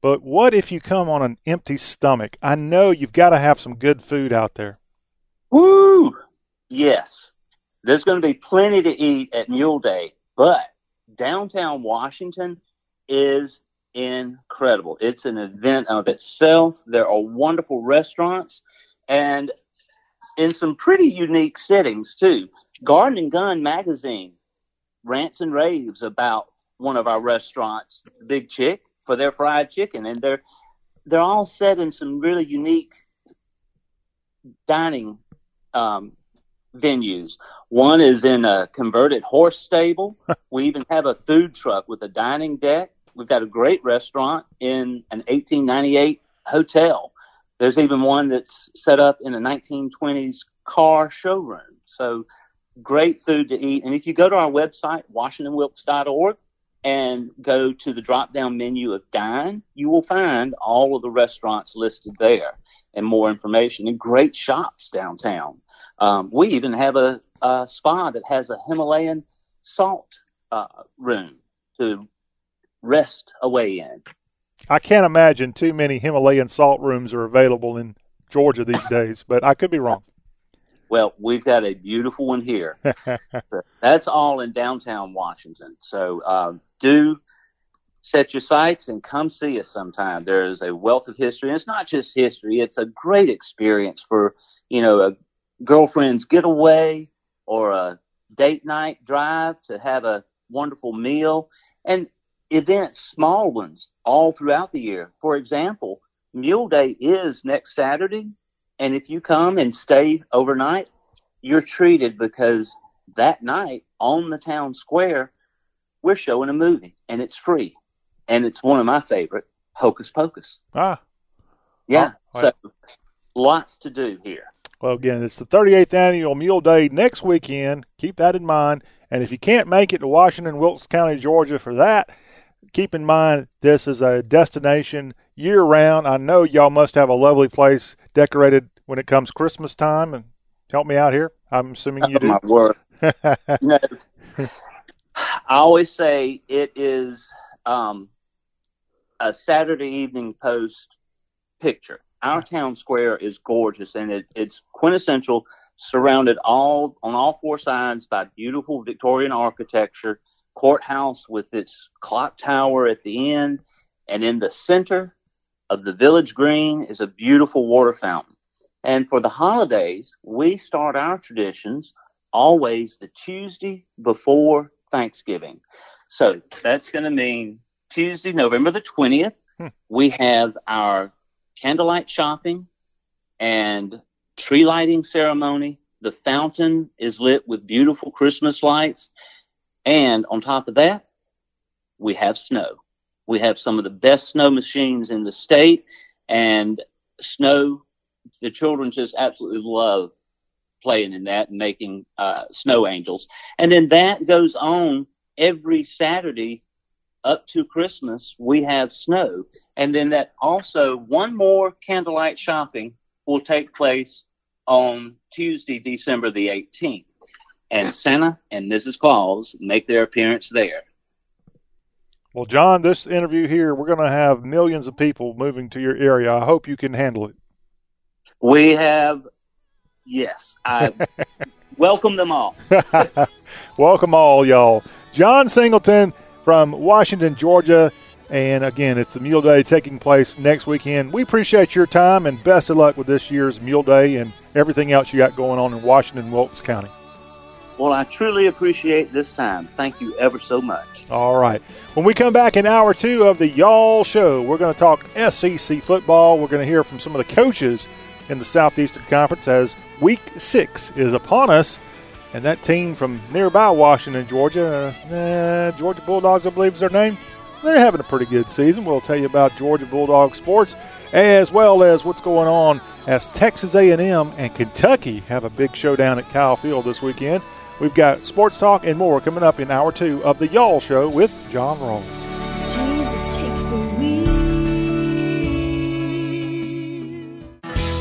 Speaker 1: But what if you come on an empty stomach? I know you've got to have some good food out there.
Speaker 9: Woo! Yes, there's going to be plenty to eat at Mule Day, but downtown Washington is incredible. It's an event of itself. There are wonderful restaurants and in some pretty unique settings too. Garden and Gun magazine rants and raves about one of our restaurants, Big Chick, for their fried chicken, and they're they're all set in some really unique dining um, venues. One is in a converted horse stable. (laughs) we even have a food truck with a dining deck. We've got a great restaurant in an 1898 hotel. There's even one that's set up in a 1920s car showroom. So great food to eat. And if you go to our website, washingtonwilkes.org, and go to the drop down menu of Dine, you will find all of the restaurants listed there and more information and great shops downtown. Um, we even have a, a, spa that has a Himalayan salt uh, room to rest away in.
Speaker 1: I can't imagine too many Himalayan salt rooms are available in Georgia these days, but I could be wrong.
Speaker 9: Well, we've got a beautiful one here. (laughs) That's all in downtown Washington. So um, do set your sights and come see us sometime. There's a wealth of history, and it's not just history; it's a great experience for you know a girlfriend's getaway or a date night drive to have a wonderful meal, and events, small ones, all throughout the year. For example, Mule Day is next Saturday, and if you come and stay overnight, you're treated because that night on the town square, we're showing a movie and it's free. And it's one of my favorite, Hocus Pocus.
Speaker 1: Ah.
Speaker 9: Yeah. Oh, so lots to do here.
Speaker 1: Well, again, it's the 38th annual Mule Day next weekend. Keep that in mind. And if you can't make it to Washington, Wilkes County, Georgia for that, keep in mind this is a destination year round. I know y'all must have a lovely place decorated when it comes Christmas time. And help me out here. I'm assuming you
Speaker 9: oh,
Speaker 1: do.
Speaker 9: My word. (laughs) no, I always say it is um, a Saturday evening post picture. Our town square is gorgeous and it, it's quintessential, surrounded all on all four sides by beautiful Victorian architecture, courthouse with its clock tower at the end, and in the center of the village green is a beautiful water fountain. And for the holidays, we start our traditions always the Tuesday before Thanksgiving. So that's going to mean Tuesday, November the 20th, hmm. we have our candlelight shopping and tree lighting ceremony. The fountain is lit with beautiful Christmas lights. And on top of that, we have snow. We have some of the best snow machines in the state and snow. The children just absolutely love playing in that and making uh, snow angels. And then that goes on every Saturday up to Christmas. We have snow. And then that also one more candlelight shopping will take place on Tuesday, December the 18th. And Santa and Mrs. Claus make their appearance there.
Speaker 1: Well, John, this interview here, we're going to have millions of people moving to your area. I hope you can handle it.
Speaker 9: We have Yes, I (laughs) welcome them all. (laughs)
Speaker 1: welcome all, y'all. John Singleton from Washington, Georgia. And again, it's the Mule Day taking place next weekend. We appreciate your time and best of luck with this year's Mule Day and everything else you got going on in Washington, Wilkes County.
Speaker 9: Well, I truly appreciate this time. Thank you ever so much.
Speaker 1: All right. When we come back in hour two of the Y'all Show, we're going to talk SEC football. We're going to hear from some of the coaches in the Southeastern Conference as Week Six is upon us, and that team from nearby Washington, Georgia, uh, Georgia Bulldogs, I believe is their name. They're having a pretty good season. We'll tell you about Georgia Bulldog sports as well as what's going on as Texas A&M and Kentucky have a big showdown at Kyle Field this weekend. We've got sports talk and more coming up in hour two of the Y'all Show with John Rawl.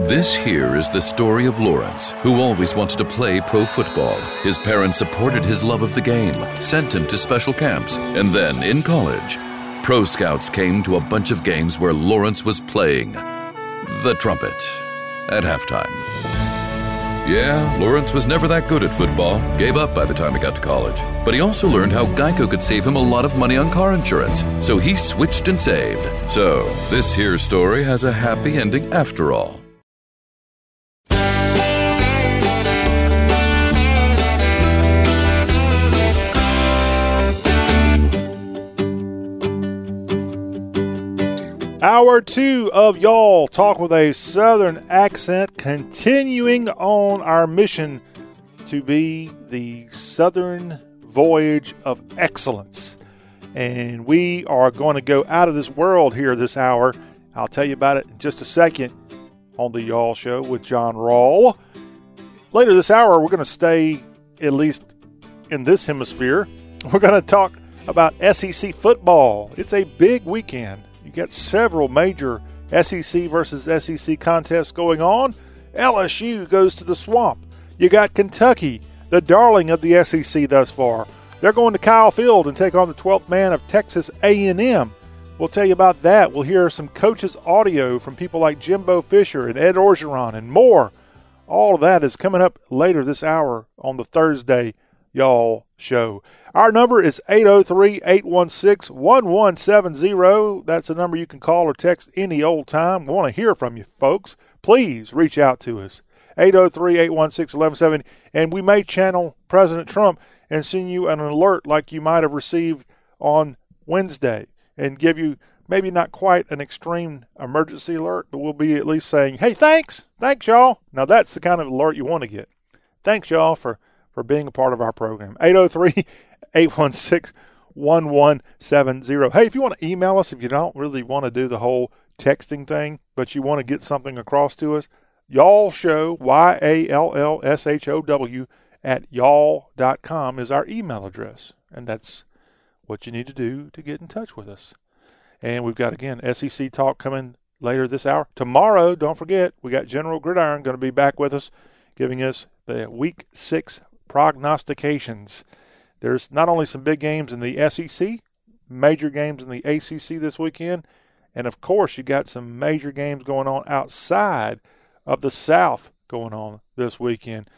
Speaker 10: This here is the story of Lawrence, who always wanted to play pro football. His parents supported his love of the game, sent him to special camps, and then in college, pro scouts came to a bunch of games where Lawrence was playing the trumpet at halftime. Yeah, Lawrence was never that good at football, gave up by the time he got to college. But he also learned how Geico could save him a lot of money on car insurance, so he switched and saved. So, this here story has a happy ending after all.
Speaker 1: Hour two of y'all talk with a southern accent, continuing on our mission to be the southern voyage of excellence. And we are going to go out of this world here this hour. I'll tell you about it in just a second on the Y'all Show with John Rawl. Later this hour, we're going to stay at least in this hemisphere. (laughs) We're going to talk about SEC football. It's a big weekend. Got several major SEC versus SEC contests going on. LSU goes to the swamp. You got Kentucky, the darling of the SEC thus far. They're going to Kyle Field and take on the 12th man of Texas A&M. We'll tell you about that. We'll hear some coaches' audio from people like Jimbo Fisher and Ed Orgeron and more. All of that is coming up later this hour on the Thursday Y'all show. Our number is 803 816 1170. That's a number you can call or text any old time. We want to hear from you, folks. Please reach out to us. 803 816 1170. And we may channel President Trump and send you an alert like you might have received on Wednesday and give you maybe not quite an extreme emergency alert, but we'll be at least saying, hey, thanks. Thanks, y'all. Now, that's the kind of alert you want to get. Thanks, y'all, for, for being a part of our program. 803 816 1170. Hey, if you want to email us, if you don't really want to do the whole texting thing, but you want to get something across to us, y'all show, Y A L L S H O W, at y'all.com is our email address. And that's what you need to do to get in touch with us. And we've got, again, SEC talk coming later this hour. Tomorrow, don't forget, we got General Gridiron going to be back with us, giving us the week six prognostications. There's not only some big games in the SEC, major games in the ACC this weekend, and of course, you got some major games going on outside of the South going on this weekend.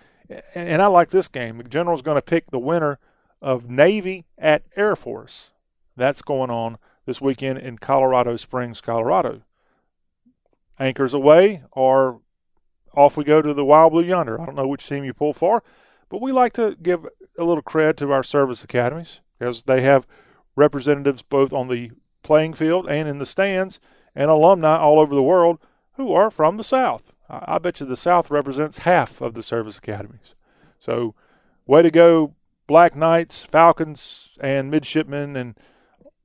Speaker 1: And I like this game. The General's going to pick the winner of Navy at Air Force. That's going on this weekend in Colorado Springs, Colorado. Anchors Aweigh, or off we go to the Wild Blue Yonder. I don't know which team you pull for, but we like to give a little credit to our service academies because they have representatives both on the playing field and in the stands and alumni all over the world who are from the South. I bet you the South represents half of the service academies. So, way to go, Black Knights, Falcons, and midshipmen, and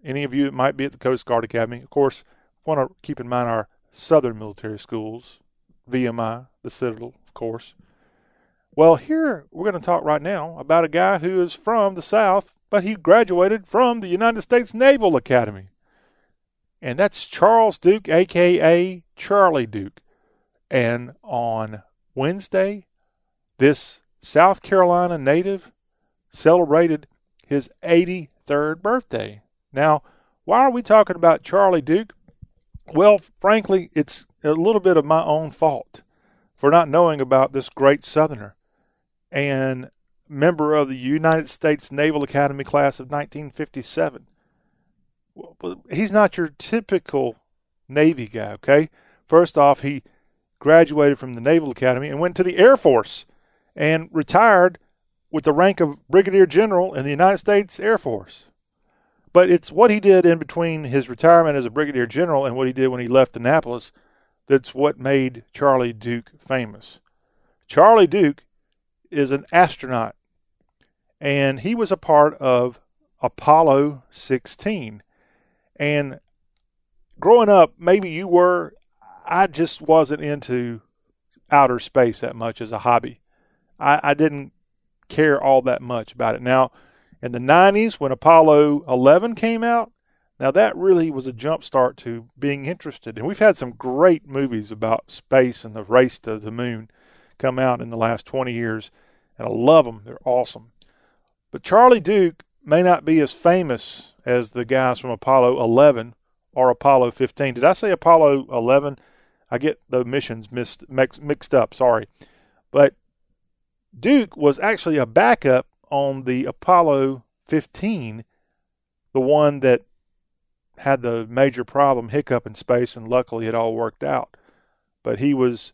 Speaker 1: any of you that might be at the Coast Guard Academy. Of course, want to keep in mind our Southern military schools, VMI, the Citadel, of course. Well, here we're going to talk right now about a guy who is from the South, but he graduated from the United States Naval Academy. And that's Charles Duke, aka Charlie Duke. And on Wednesday, this South Carolina native celebrated his 83rd birthday. Now, why are we talking about Charlie Duke? Well, frankly, it's a little bit of my own fault for not knowing about this great Southerner and member of the United States Naval Academy class of 1957. Well, he's not your typical Navy guy, okay? First off, he graduated from the Naval Academy and went to the Air Force and retired with the rank of Brigadier General in the United States Air Force. But it's what he did in between his retirement as a Brigadier General and what he did when he left Annapolis that's what made Charlie Duke famous. Charlie Duke is an astronaut, and he was a part of Apollo 16. And growing up, maybe you were, I just wasn't into outer space that much as a hobby. I, I didn't care all that much about it. Now, in the 90s, when Apollo 11 came out, now that really was a jump start to being interested. And we've had some great movies about space and the race to the moon come out in the last 20 years and I love them. They're awesome. But Charlie Duke may not be as famous as the guys from Apollo 11 or Apollo 15. Did I say Apollo 11? I get the missions mixed, mixed up. Sorry. But Duke was actually a backup on the Apollo 15, the one that had the major problem hiccup in space, and luckily it all worked out. But he was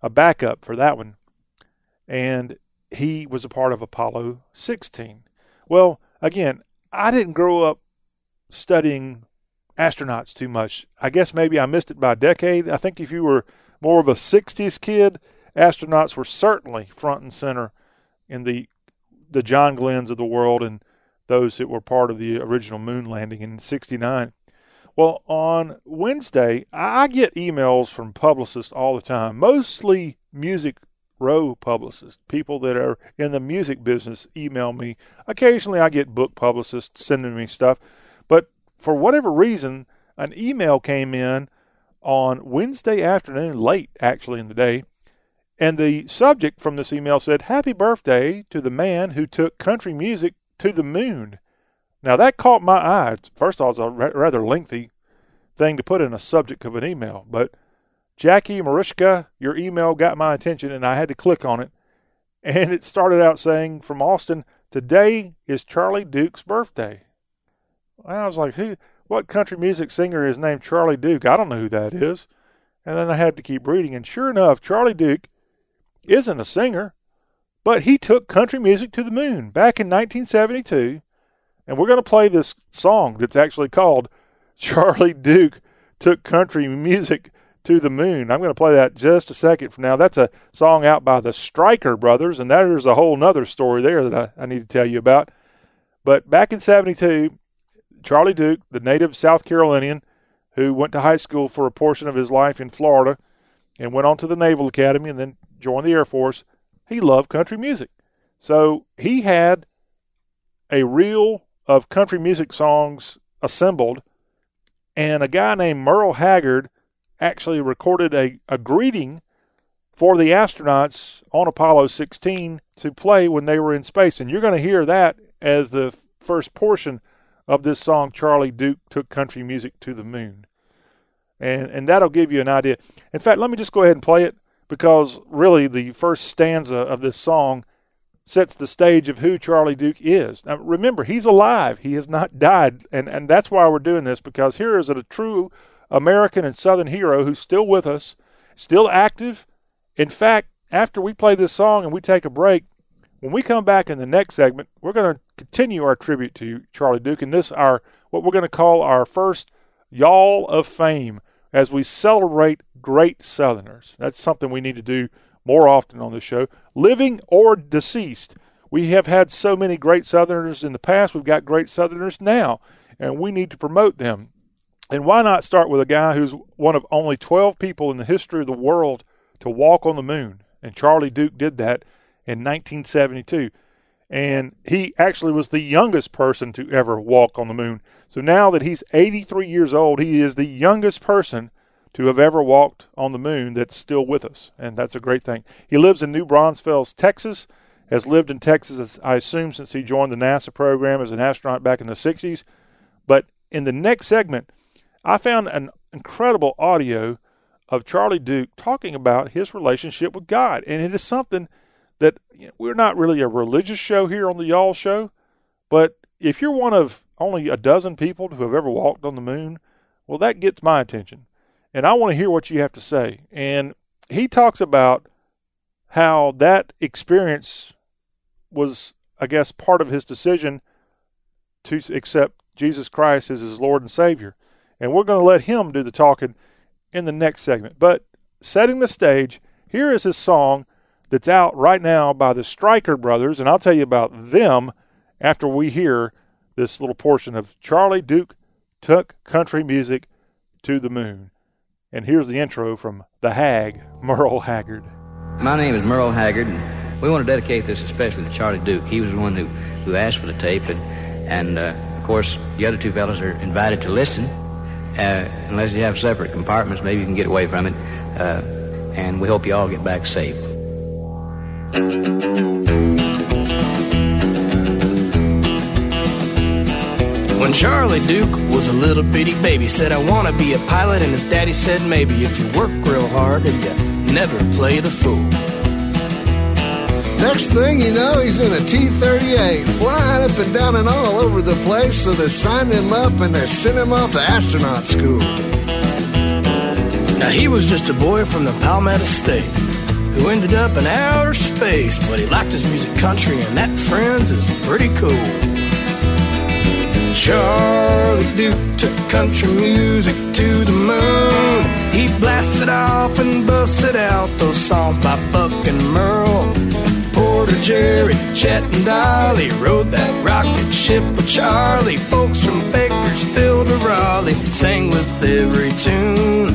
Speaker 1: a backup for that one, and he was a part of Apollo 16. Well, again, I didn't grow up studying astronauts too much. I guess maybe I missed it by a decade. I think if you were more of a 60s kid, astronauts were certainly front and center in the the John Glenns of the world and those that were part of the original moon landing in 69. Well, on Wednesday, I get emails from publicists all the time, mostly music row publicists, people that are in the music business email me. Occasionally I get book publicists sending me stuff, but for whatever reason, an email came in on Wednesday afternoon, late actually in the day, and the subject from this email said, Happy birthday to the man who took country music to the moon. Now that caught my eye. First of all, it's a rather lengthy thing to put in a subject of an email, but Jackie Mariska, your email got my attention and I had to click on it. And it started out saying from Austin, Today is Charlie Duke's birthday. I was like, who what country music singer is named Charlie Duke? I don't know who that is. And then I had to keep reading, and sure enough, Charlie Duke isn't a singer, but he took country music to the moon back in 1972. And we're going to play this song that's actually called (laughs) Charlie Duke Took Country Music to the Moon. I'm going to play that just a second from now. That's a song out by the Stryker Brothers, and there's a whole nother story there that I, I need to tell you about. But back in 72, Charlie Duke, the native South Carolinian who went to high school for a portion of his life in Florida and went on to the Naval Academy and then joined the Air Force, he loved country music. So he had a reel of country music songs assembled, and a guy named Merle Haggard actually recorded a, a greeting for the astronauts on Apollo 16 to play when they were in space. And you're going to hear that as the first portion of this song, Charlie Duke Took Country Music to the Moon. And, and that'll give you an idea. In fact, let me just go ahead and play it because really the first stanza of this song sets the stage of who Charlie Duke is. Now, remember, he's alive. He has not died. And, and that's why we're doing this because here is a true American and Southern hero who's still with us, still active. In fact, after we play this song and we take a break, when we come back in the next segment, we're going to continue our tribute to Charlie Duke, and this our what we're going to call our first Y'all of Fame as we celebrate great Southerners. That's something we need to do more often on the show, living or deceased. We have had so many great Southerners in the past. We've got great Southerners now, and we need to promote them. And why not start with a guy who's one of only 12 people in the history of the world to walk on the moon? And Charlie Duke did that in 1972. And he actually was the youngest person to ever walk on the moon. So now that he's 83 years old, he is the youngest person to have ever walked on the moon that's still with us. And that's a great thing. He lives in New Braunfels, Texas, has lived in Texas, I assume, since he joined the NASA program as an astronaut back in the 60s. But in the next segment, I found an incredible audio of Charlie Duke talking about his relationship with God. And it is something that you know, we're not really a religious show here on the Y'all Show, but if you're one of only a dozen people who have ever walked on the moon, well, that gets my attention. And I want to hear what you have to say. And he talks about how that experience was, I guess, part of his decision to accept Jesus Christ as his Lord and Savior. And we're going to let him do the talking in the next segment. But setting the stage, here is his song that's out right now by the Stryker brothers, and I'll tell you about them after we hear this little portion of Charlie Duke Took Country Music to the Moon. And here's the intro from the Hag, (laughs) Merle Haggard.
Speaker 11: My name is Merle Haggard, and we want to dedicate this especially to Charlie Duke. He was the one who, who asked for the tape, and, and uh, of course, the other two fellows are invited to listen. Uh, unless you have separate compartments, maybe you can get away from it. Uh, and we hope you all get back safe.
Speaker 12: When Charlie Duke was a little bitty baby, said, I want to be a pilot, and his daddy said, maybe if you work real hard and you never play the fool.
Speaker 13: Next thing you know, he's in a T 38, flying up and down and all over the place, so they signed him up and they sent him off to astronaut school.
Speaker 12: Now, he was just a boy from the Palmetto State who ended up in outer space, but he liked his music country, and that, friends, is pretty cool. Charlie Duke took country music to the moon. He blasted off and busted out those songs by Buck and Merle. Jerry, Chet, and Dolly rode that rocket ship with Charlie. Folks from Bakersfield to Raleigh sang with every tune.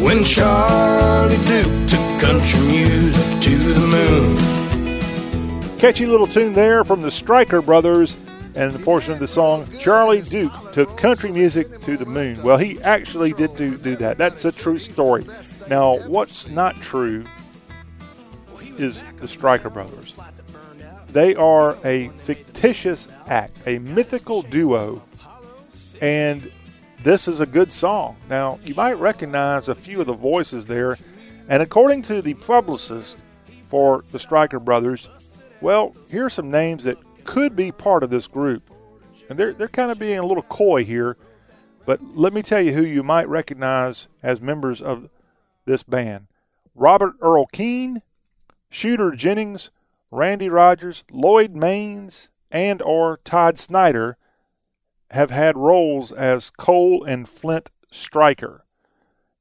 Speaker 12: When Charlie Duke took country music to the moon.
Speaker 1: Catchy little tune there from the Stryker Brothers and the portion of the song Charlie Duke took country music to the moon. Well, he actually did do, do that. That's a true story. Now, what's not true is the Stryker Brothers. They are a fictitious act, a mythical duo, and this is a good song. Now, you might recognize a few of the voices there, and according to the publicist for the Stryker Brothers, well, here are some names that could be part of this group. And they're, they're kind of being a little coy here, but let me tell you who you might recognize as members of this band Robert Earl Keen, Shooter Jennings, Randy Rogers, Lloyd Maines, and or Todd Snider have had roles as Cole and Flint Stryker.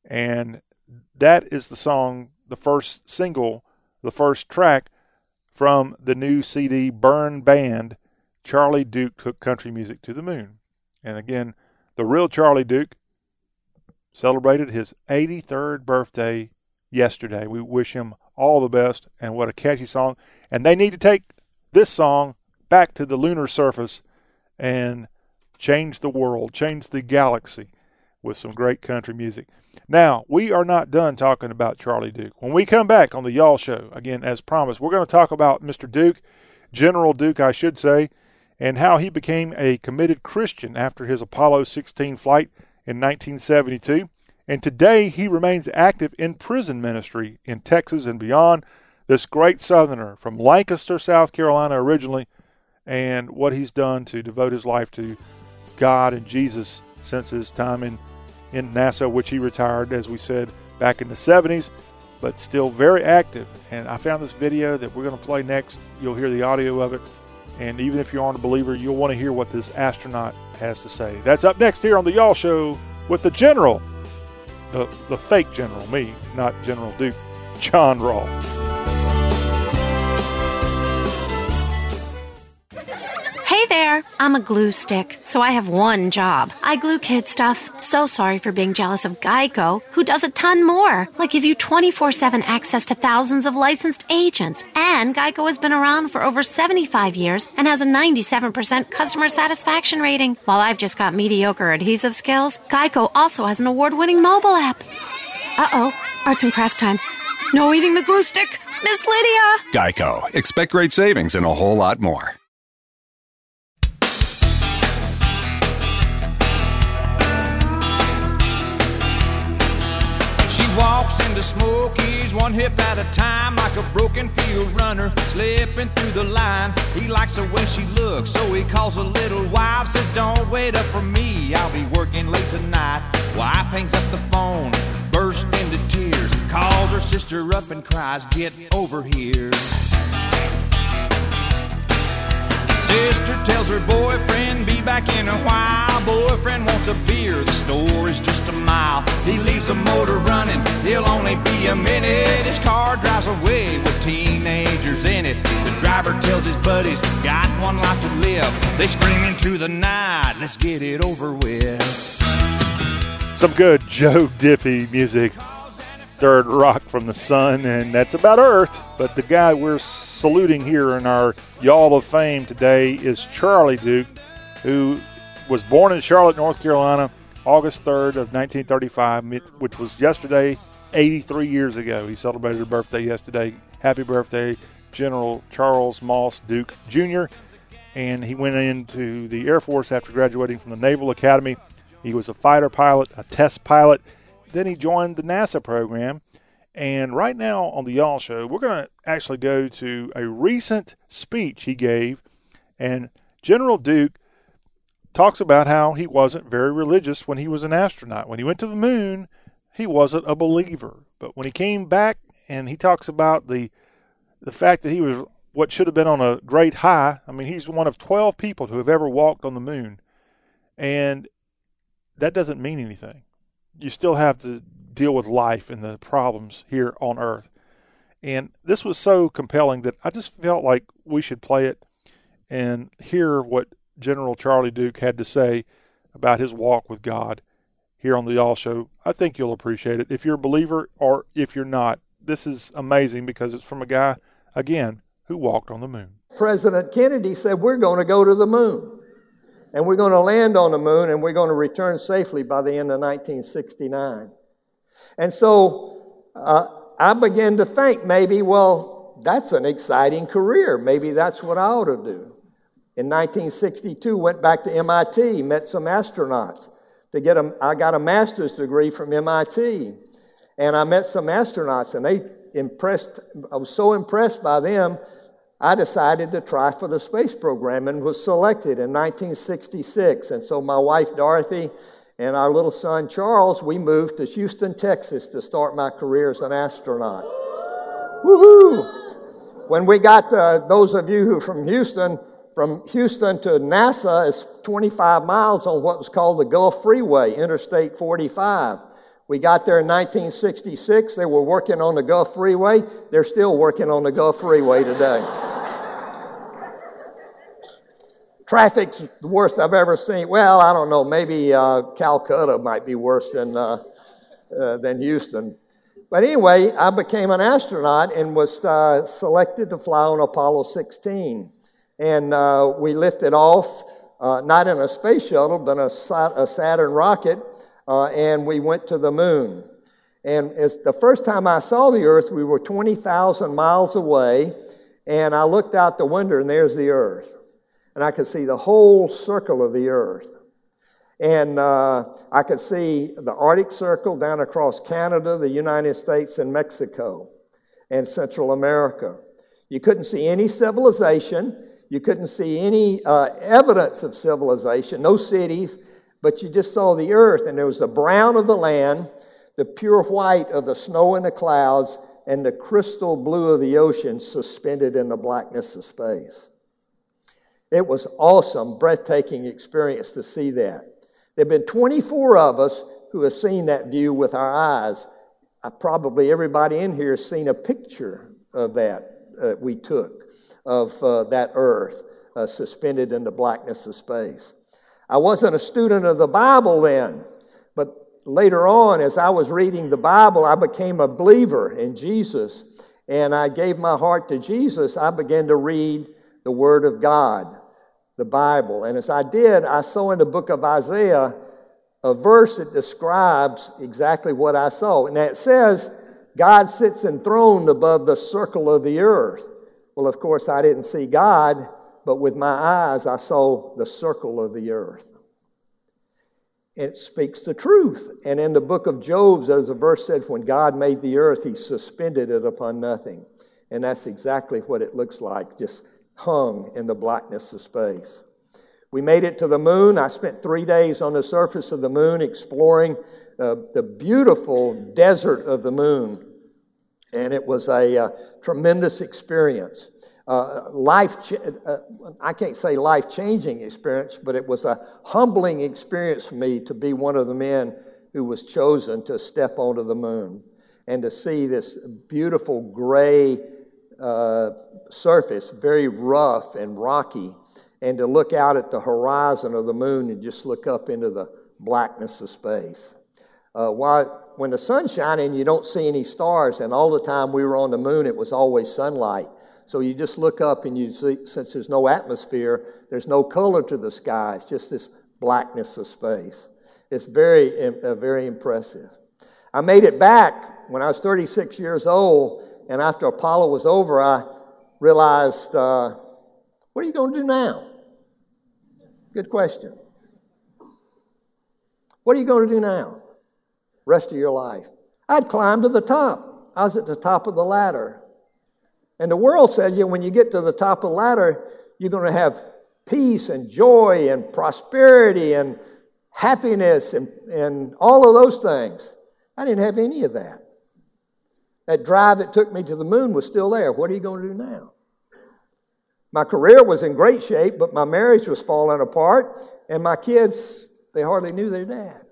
Speaker 1: And that is the song, the first single, the first track from the new CD Burn Band. Charlie Duke took country music to the moon. And again, the real Charlie Duke celebrated his 83rd birthday yesterday. We wish him all the best and what a catchy song. And they need to take this song back to the lunar surface and change the world, change the galaxy with some great country music. Now, we are not done talking about Charlie Duke. When we come back on the Y'all Show, again, as promised, we're going to talk about Mr. Duke, General Duke, I should say, and how he became a committed Christian after his Apollo 16 flight in 1972. And today he remains active in prison ministry in Texas and beyond. This great Southerner from Lancaster, South Carolina originally, and what he's done to devote his life to God and Jesus since his time in, in NASA, which he retired, as we said, back in the 70s, but still very active. And I found this video that we're going to play next. You'll hear the audio of it. And even if you aren't a believer, you'll want to hear what this astronaut has to say. That's up next here on the Y'all Show with the General, the, the fake General, me, not General Duke, John Rawl.
Speaker 3: There, I'm a glue stick, so I have one job. I glue kid stuff. So sorry for being jealous of Geico, who does a ton more, like give you 24 7 access to thousands of licensed agents. And Geico has been around for over 75 years and has a 97% customer satisfaction rating. While I've just got mediocre adhesive skills, Geico also has an award winning mobile app. Uh oh, arts and crafts time. No eating the glue stick, Miss Lydia!
Speaker 4: Geico. Expect great savings and a whole lot more.
Speaker 14: Walks into Smokies one hip at a time like a broken field runner slipping through the line. He likes the way she looks, so he calls a little wife, says, Don't wait up for me, I'll be working late tonight. Wife hangs up the phone, bursts into tears, calls her sister up and cries, Get over here. Sister tells her boyfriend, be back in a while. Boyfriend wants a beer, the store is just a mile. He leaves the motor running, he'll only be a minute. His car drives away with teenagers in it. The driver tells his buddies, got one life to live. They scream into the night, let's get it over with.
Speaker 1: Some good Joe Diffie music. Third rock from the sun, and that's about Earth. But the guy we're saluting here in our Y'all of Fame today is Charlie Duke, who was born in Charlotte, North Carolina, August 3rd of 1935, which was yesterday, 83 years ago. He celebrated a birthday yesterday. Happy birthday, General Charles Moss Duke Jr. And he went into the Air Force after graduating from the Naval Academy. He was a fighter pilot, a test pilot. Then he joined the NASA program And right now on the Y'all Show, we're going to actually go to a recent speech he gave. And General Duke talks about how he wasn't very religious when he was an astronaut. When he went to the moon, he wasn't a believer. But when he came back and he talks about the the fact that he was what should have been on a great high. I mean, he's one of 12 people who have ever walked on the moon. And that doesn't mean anything. You still have to deal with life and the problems here on earth. And this was so compelling that I just felt like we should play it and hear what General Charlie Duke had to say about his walk with God here on the Y'all Show. I think you'll appreciate it. If you're a believer or if you're not, this is amazing because it's from a guy, again, who walked on the moon.
Speaker 15: President Kennedy said, We're going to go to the moon. And we're going to land on the moon and we're going to return safely by the end of 1969. And so uh, I began to think maybe, well, that's an exciting career. Maybe that's what I ought to do. In 1962, went back to MIT, met some astronauts. To get a, I got a master's degree from MIT, and I met some astronauts, and they impressed. I was so impressed by them, I decided to try for the space program and was selected in 1966. And so my wife Dorothy and our little son Charles, we moved to Houston, Texas to start my career as an astronaut. Woohoo! When we got to, those of you who are from Houston, from Houston to NASA is 25 miles on what was called the Gulf Freeway, Interstate 45. We got there in 1966. They were working on the Gulf Freeway. They're still working on the Gulf Freeway today. (laughs) Traffic's the worst I've ever seen. Well, I don't know. Maybe uh, Calcutta might be worse than, uh, uh, than Houston. But anyway, I became an astronaut and was uh, selected to fly on Apollo 16. And uh, we lifted off, uh, not in a space shuttle, but a, a Saturn rocket, and we went to the moon. And the first time I saw the Earth, we were 20,000 miles away, and I looked out the window, and there's the Earth and I could see the whole circle of the earth. And uh, I could see the Arctic Circle down across Canada, the United States, and Mexico, and Central America. You couldn't see any civilization. You couldn't see any uh, evidence of civilization, no cities, but you just saw the earth, and there was the brown of the land, the pure white of the snow and the clouds, and the crystal blue of the ocean suspended in the blackness of space. It was awesome, breathtaking experience to see that. There have been 24 of us who have seen that view with our eyes. I, probably everybody in here has seen a picture of that uh, we took of uh, that earth uh, suspended in the blackness of space. I wasn't a student of the Bible then, but later on, as I was reading the Bible, I became a believer in Jesus and I gave my heart to Jesus. I began to read the Word of God the Bible. And as I did, I saw in the book of Isaiah a verse that describes exactly what I saw. And it says, God sits enthroned above the circle of the earth. Well, of course, I didn't see God, but with my eyes, I saw the circle of the earth. It speaks the truth. And in the book of Job, there's a verse said, when God made the earth, he suspended it upon nothing. And that's exactly what it looks like, just hung in the blackness of space. We made it to the moon. I spent three days on the surface of the moon exploring uh, the beautiful desert of the moon. And it was a uh, tremendous experience. Uh, life, uh, I can't say life changing experience, but it was a humbling experience for me to be one of the men who was chosen to step onto the moon and to see this beautiful gray uh, surface, very rough and rocky, and to look out at the horizon of the moon and just look up into the blackness of space. Uh, while, when the sun's shining, you don't see any stars, and all the time we were on the moon, it was always sunlight. So you just look up and you see, since there's no atmosphere, there's no color to the sky. It's just this blackness of space. It's very, uh, very impressive. I made it back when I was 36 years old, and after Apollo was over, I realized, uh, what are you going to do now? Good question. What are you going to do now? Rest of your life. I'd climbed to the top. I was at the top of the ladder. And the world says you when you get to the top of the ladder, you're going to have peace and joy and prosperity and happiness and, and all of those things. I didn't have any of that. That drive that took me to the moon was still there. What are you going to do now? My career was in great shape, but my marriage was falling apart, and my kids, they hardly knew their dad.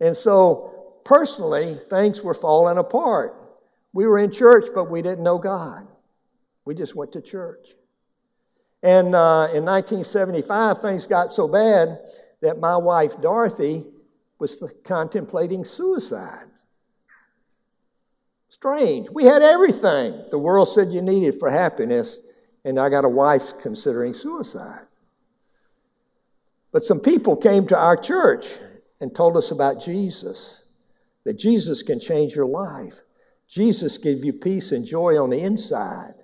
Speaker 15: And so, personally, things were falling apart. We were in church, but we didn't know God. We just went to church. And uh, in 1975, things got so bad that my wife, Dorothy, was contemplating suicide. Strange. We had everything the world said you needed for happiness, and I got a wife considering suicide. But some people came to our church and told us about Jesus, that Jesus can change your life. Jesus gives you peace and joy on the inside.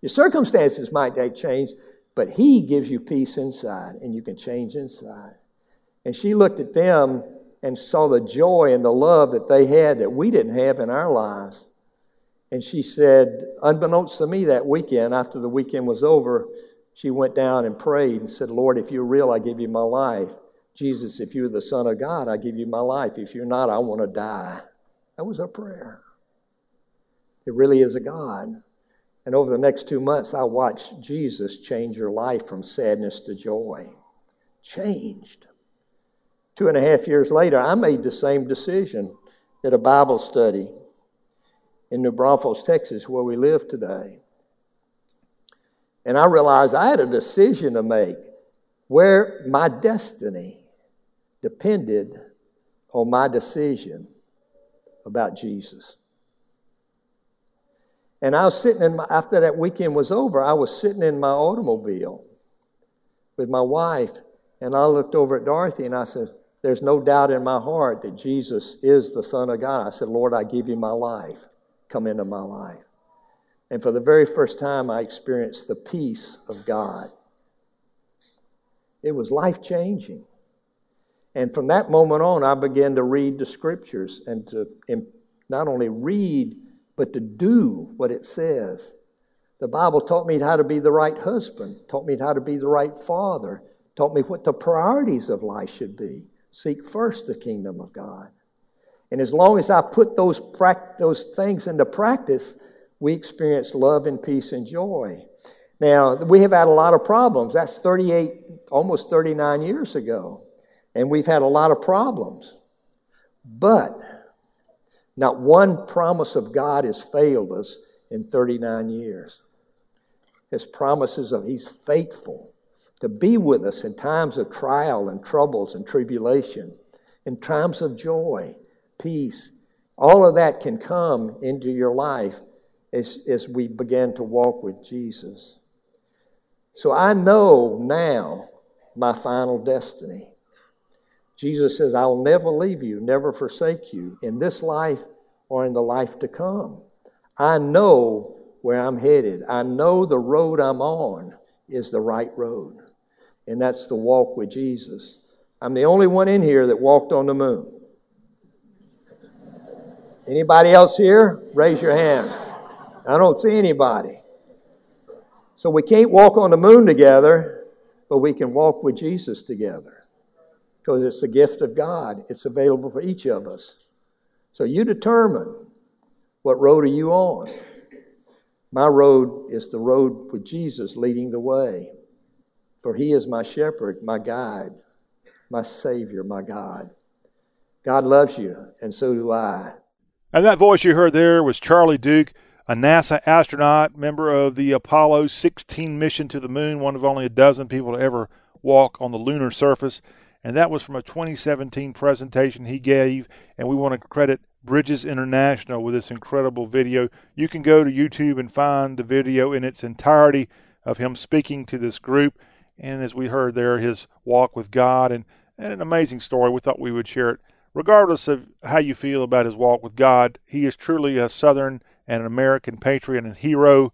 Speaker 15: Your circumstances might change, but He gives you peace inside, and you can change inside. And she looked at them and saw the joy and the love that they had that we didn't have in our lives. And she said, unbeknownst to me that weekend, after the weekend was over, she went down and prayed and said, Lord, if you're real, I give you my life. Jesus, if you're the Son of God, I give you my life. If you're not, I want to die. That was her prayer. It really is a God. And over the next two months, I watched Jesus change your life from sadness to joy. Changed. Two and a half years later, I made the same decision at a Bible study in New Braunfels, Texas, where we live today. And I realized I had a decision to make where my destiny depended on my decision about Jesus. And I was sitting in my, after that weekend was over, I was sitting in my automobile with my wife, and I looked over at Dorothy and I said, there's no doubt in my heart that Jesus is the Son of God. I said, Lord, I give you my life. Come into my life. And for the very first time, I experienced the peace of God. It was life changing. And from that moment on, I began to read the scriptures and to not only read, but to do what it says. The Bible taught me how to be the right husband, taught me how to be the right father, taught me what the priorities of life should be. Seek first the kingdom of God. And as long as I put those, those things into practice, we experience love and peace and joy. Now, we have had a lot of problems. That's 38, almost 39 years ago. And we've had a lot of problems. But not one promise of God has failed us in 39 years. His promises of He's faithful to be with us in times of trial and troubles and tribulation, in times of joy, peace. All of that can come into your life as, as we begin to walk with Jesus. So I know now my final destiny. Jesus says, I will never leave you, never forsake you in this life or in the life to come. I know where I'm headed. I know the road I'm on is the right road and that's the walk with Jesus. I'm the only one in here that walked on the moon. Anybody else here? Raise your hand. I don't see anybody. So we can't walk on the moon together, but we can walk with Jesus together because it's a gift of God. It's available for each of us. So you determine what road are you on. My road is the road with Jesus leading the way. For he is my shepherd, my guide, my Savior, my God. God loves you, and so do I.
Speaker 1: And that voice you heard there was Charlie Duke, a NASA astronaut, member of the Apollo 16 mission to the moon, one of only a dozen people to ever walk on the lunar surface. And that was from a 2017 presentation he gave. And we want to credit Bridges International with this incredible video. You can go to YouTube and find the video in its entirety of him speaking to this group and as we heard there, his walk with God, and, and an amazing story. We thought we would share it. Regardless of how you feel about his walk with God, he is truly a Southern and an American patriot and hero,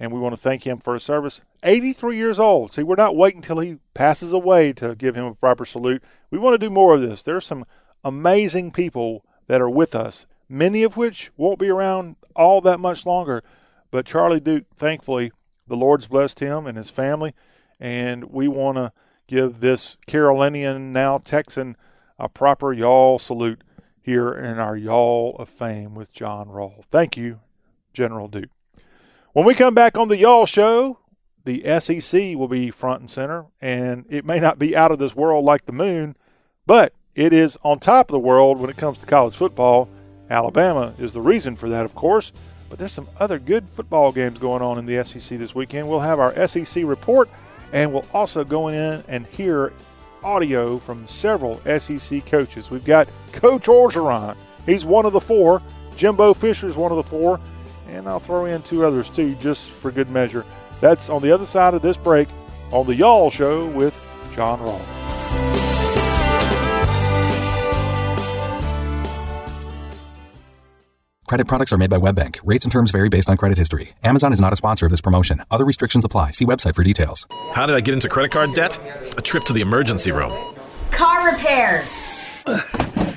Speaker 1: and we want to thank him for his service. 83 years old. See, we're not waiting until he passes away to give him a proper salute. We want to do more of this. There are some amazing people that are with us many of which won't be around all that much longer. But Charlie Duke, thankfully, the Lord's blessed him and his family, and we want to give this Carolinian, now Texan, a proper y'all salute here in our Y'all of Fame with John Rawl. Thank you, General Duke. When we come back on the Y'all Show, the SEC will be front and center, and it may not be out of this world like the moon, but it is on top of the world when it comes to college football. Alabama is the reason for that, of course, but there's some other good football games going on in the SEC this weekend. We'll have our SEC report, and we'll also go in and hear audio from several SEC coaches. We've got Coach Orgeron. He's one of the four. Jimbo Fisher is one of the four. And I'll throw in two others too, just for good measure. That's on the other side of this break on the Y'all Show with John Rawl.
Speaker 16: Credit products are made by WebBank. Rates and terms vary based on credit history. Amazon is not a sponsor of this promotion. Other restrictions apply. See website for details.
Speaker 17: How did I get into credit card debt? A trip to the emergency room.
Speaker 18: Car repairs. (laughs)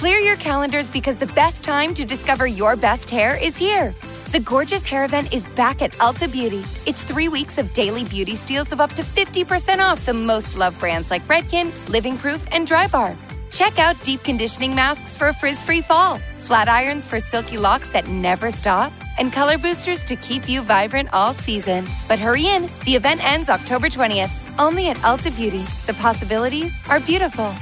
Speaker 7: Clear your calendars because the best time to discover your best hair is here. The Gorgeous Hair Event is back at Ulta Beauty. It's three weeks of daily beauty steals of up to 50% off the most loved brands like Redken, Living Proof, and Drybar. Check out deep conditioning masks for a frizz free fall, flat irons for silky locks that never stop, and color boosters to keep you vibrant all season. But hurry in, the event ends October 20th, only at Ulta Beauty. The possibilities are beautiful.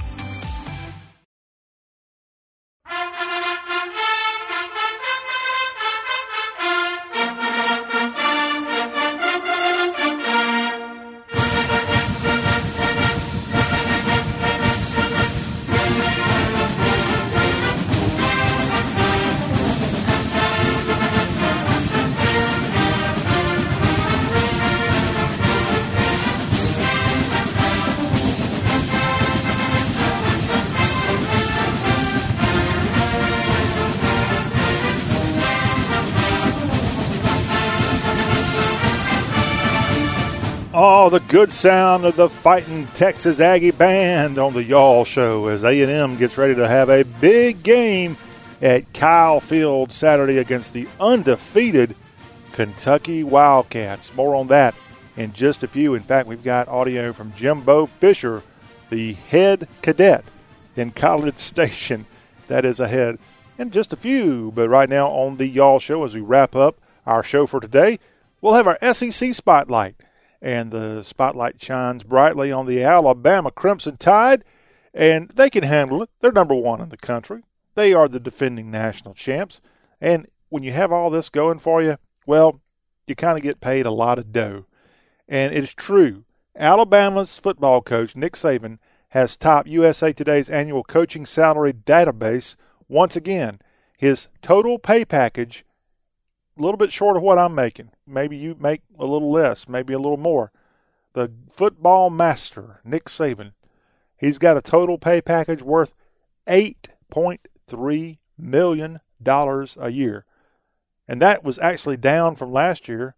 Speaker 1: Oh, the good sound of the fighting Texas Aggie band on the Y'all Show as A&M gets ready to have a big game at Kyle Field Saturday against the undefeated Kentucky Wildcats. More on that in just a few. In fact, we've got audio from Jimbo Fisher, the head cadet in College (laughs) Station. That is ahead in just a few. But right now on the Y'all Show, as we wrap up our show for today, we'll have our SEC Spotlight and the spotlight shines brightly on the Alabama Crimson Tide, and they can handle it. They're number one in the country. They are the defending national champs. And when you have all this going for you, well, you kind of get paid a lot of dough. And it's true. Alabama's football coach, Nick Saban, has topped USA Today's annual coaching salary database once again. His total pay package a little bit short of what I'm making. Maybe you make a little less, maybe a little more. The football master, Nick Saban, he's got a total pay package worth $8.3 million a year. And that was actually down from last year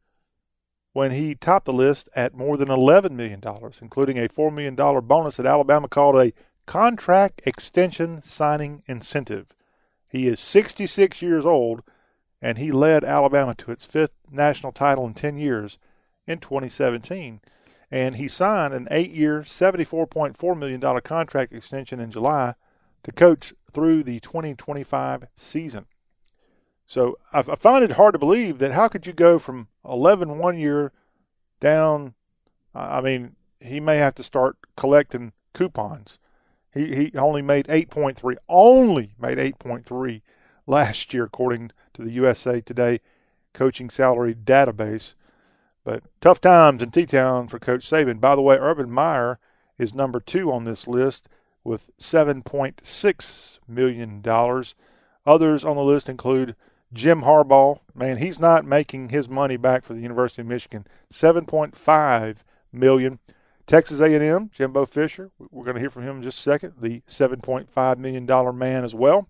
Speaker 1: when he topped the list at more than $11 million, including a $4 million bonus that Alabama called a contract extension signing incentive. He is 66 years old, and he led Alabama to its fifth national title in 10 years in 2017. And he signed an eight year, $74.4 million contract extension in July to coach through the 2025 season. So I, find it hard to believe that how could you go from 11 one year down? I mean, he may have to start collecting coupons. He he only made 8.3, only made 8.3 last year, according to the USA Today coaching salary database. But tough times in T-Town for Coach Saban. By the way, Urban Meyer is number two on this list with $7.6 million. Others on the list include Jim Harbaugh. Man, he's not making his money back for the University of Michigan. $7.5 million. Texas A&M, Jimbo Fisher. We're going to hear from him in just a second. The $7.5 million man as well.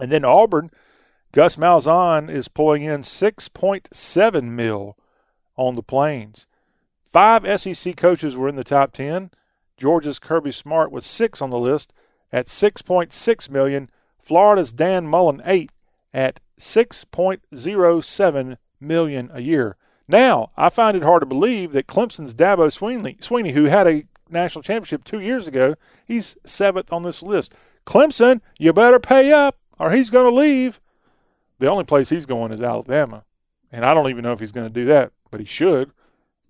Speaker 1: And then Auburn, Gus Malzahn is pulling in 6.7 mil on the Plains. Five SEC coaches were in the top 10. Georgia's Kirby Smart was six on the list at 6.6 million. Florida's Dan Mullen eight at 6.07 million a year. Now, I find it hard to believe that Clemson's Dabo Swinney, Swinney, who had a national championship two years ago, he's seventh on this list. Clemson, you better pay up or he's going to leave. The only place he's going is Alabama. And I don't even know if he's going to do that, but he should.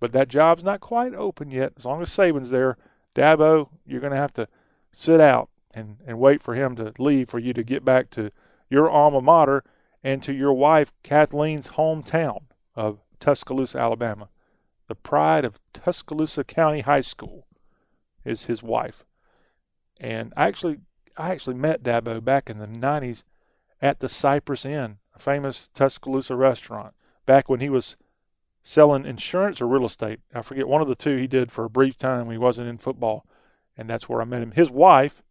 Speaker 1: But that job's not quite open yet. As long as Saban's there, Dabo, you're going to have to sit out and, and wait for him to leave for you to get back to your alma mater and to your wife Kathleen's hometown of Tuscaloosa, Alabama. The pride of Tuscaloosa County High School is his wife. And I actually I actually met Dabo back in the 90s at the Cypress Inn, a famous Tuscaloosa restaurant, back when he was selling insurance or real estate. I forget one of the two he did for a brief time when he wasn't in football, and that's where I met him. His wife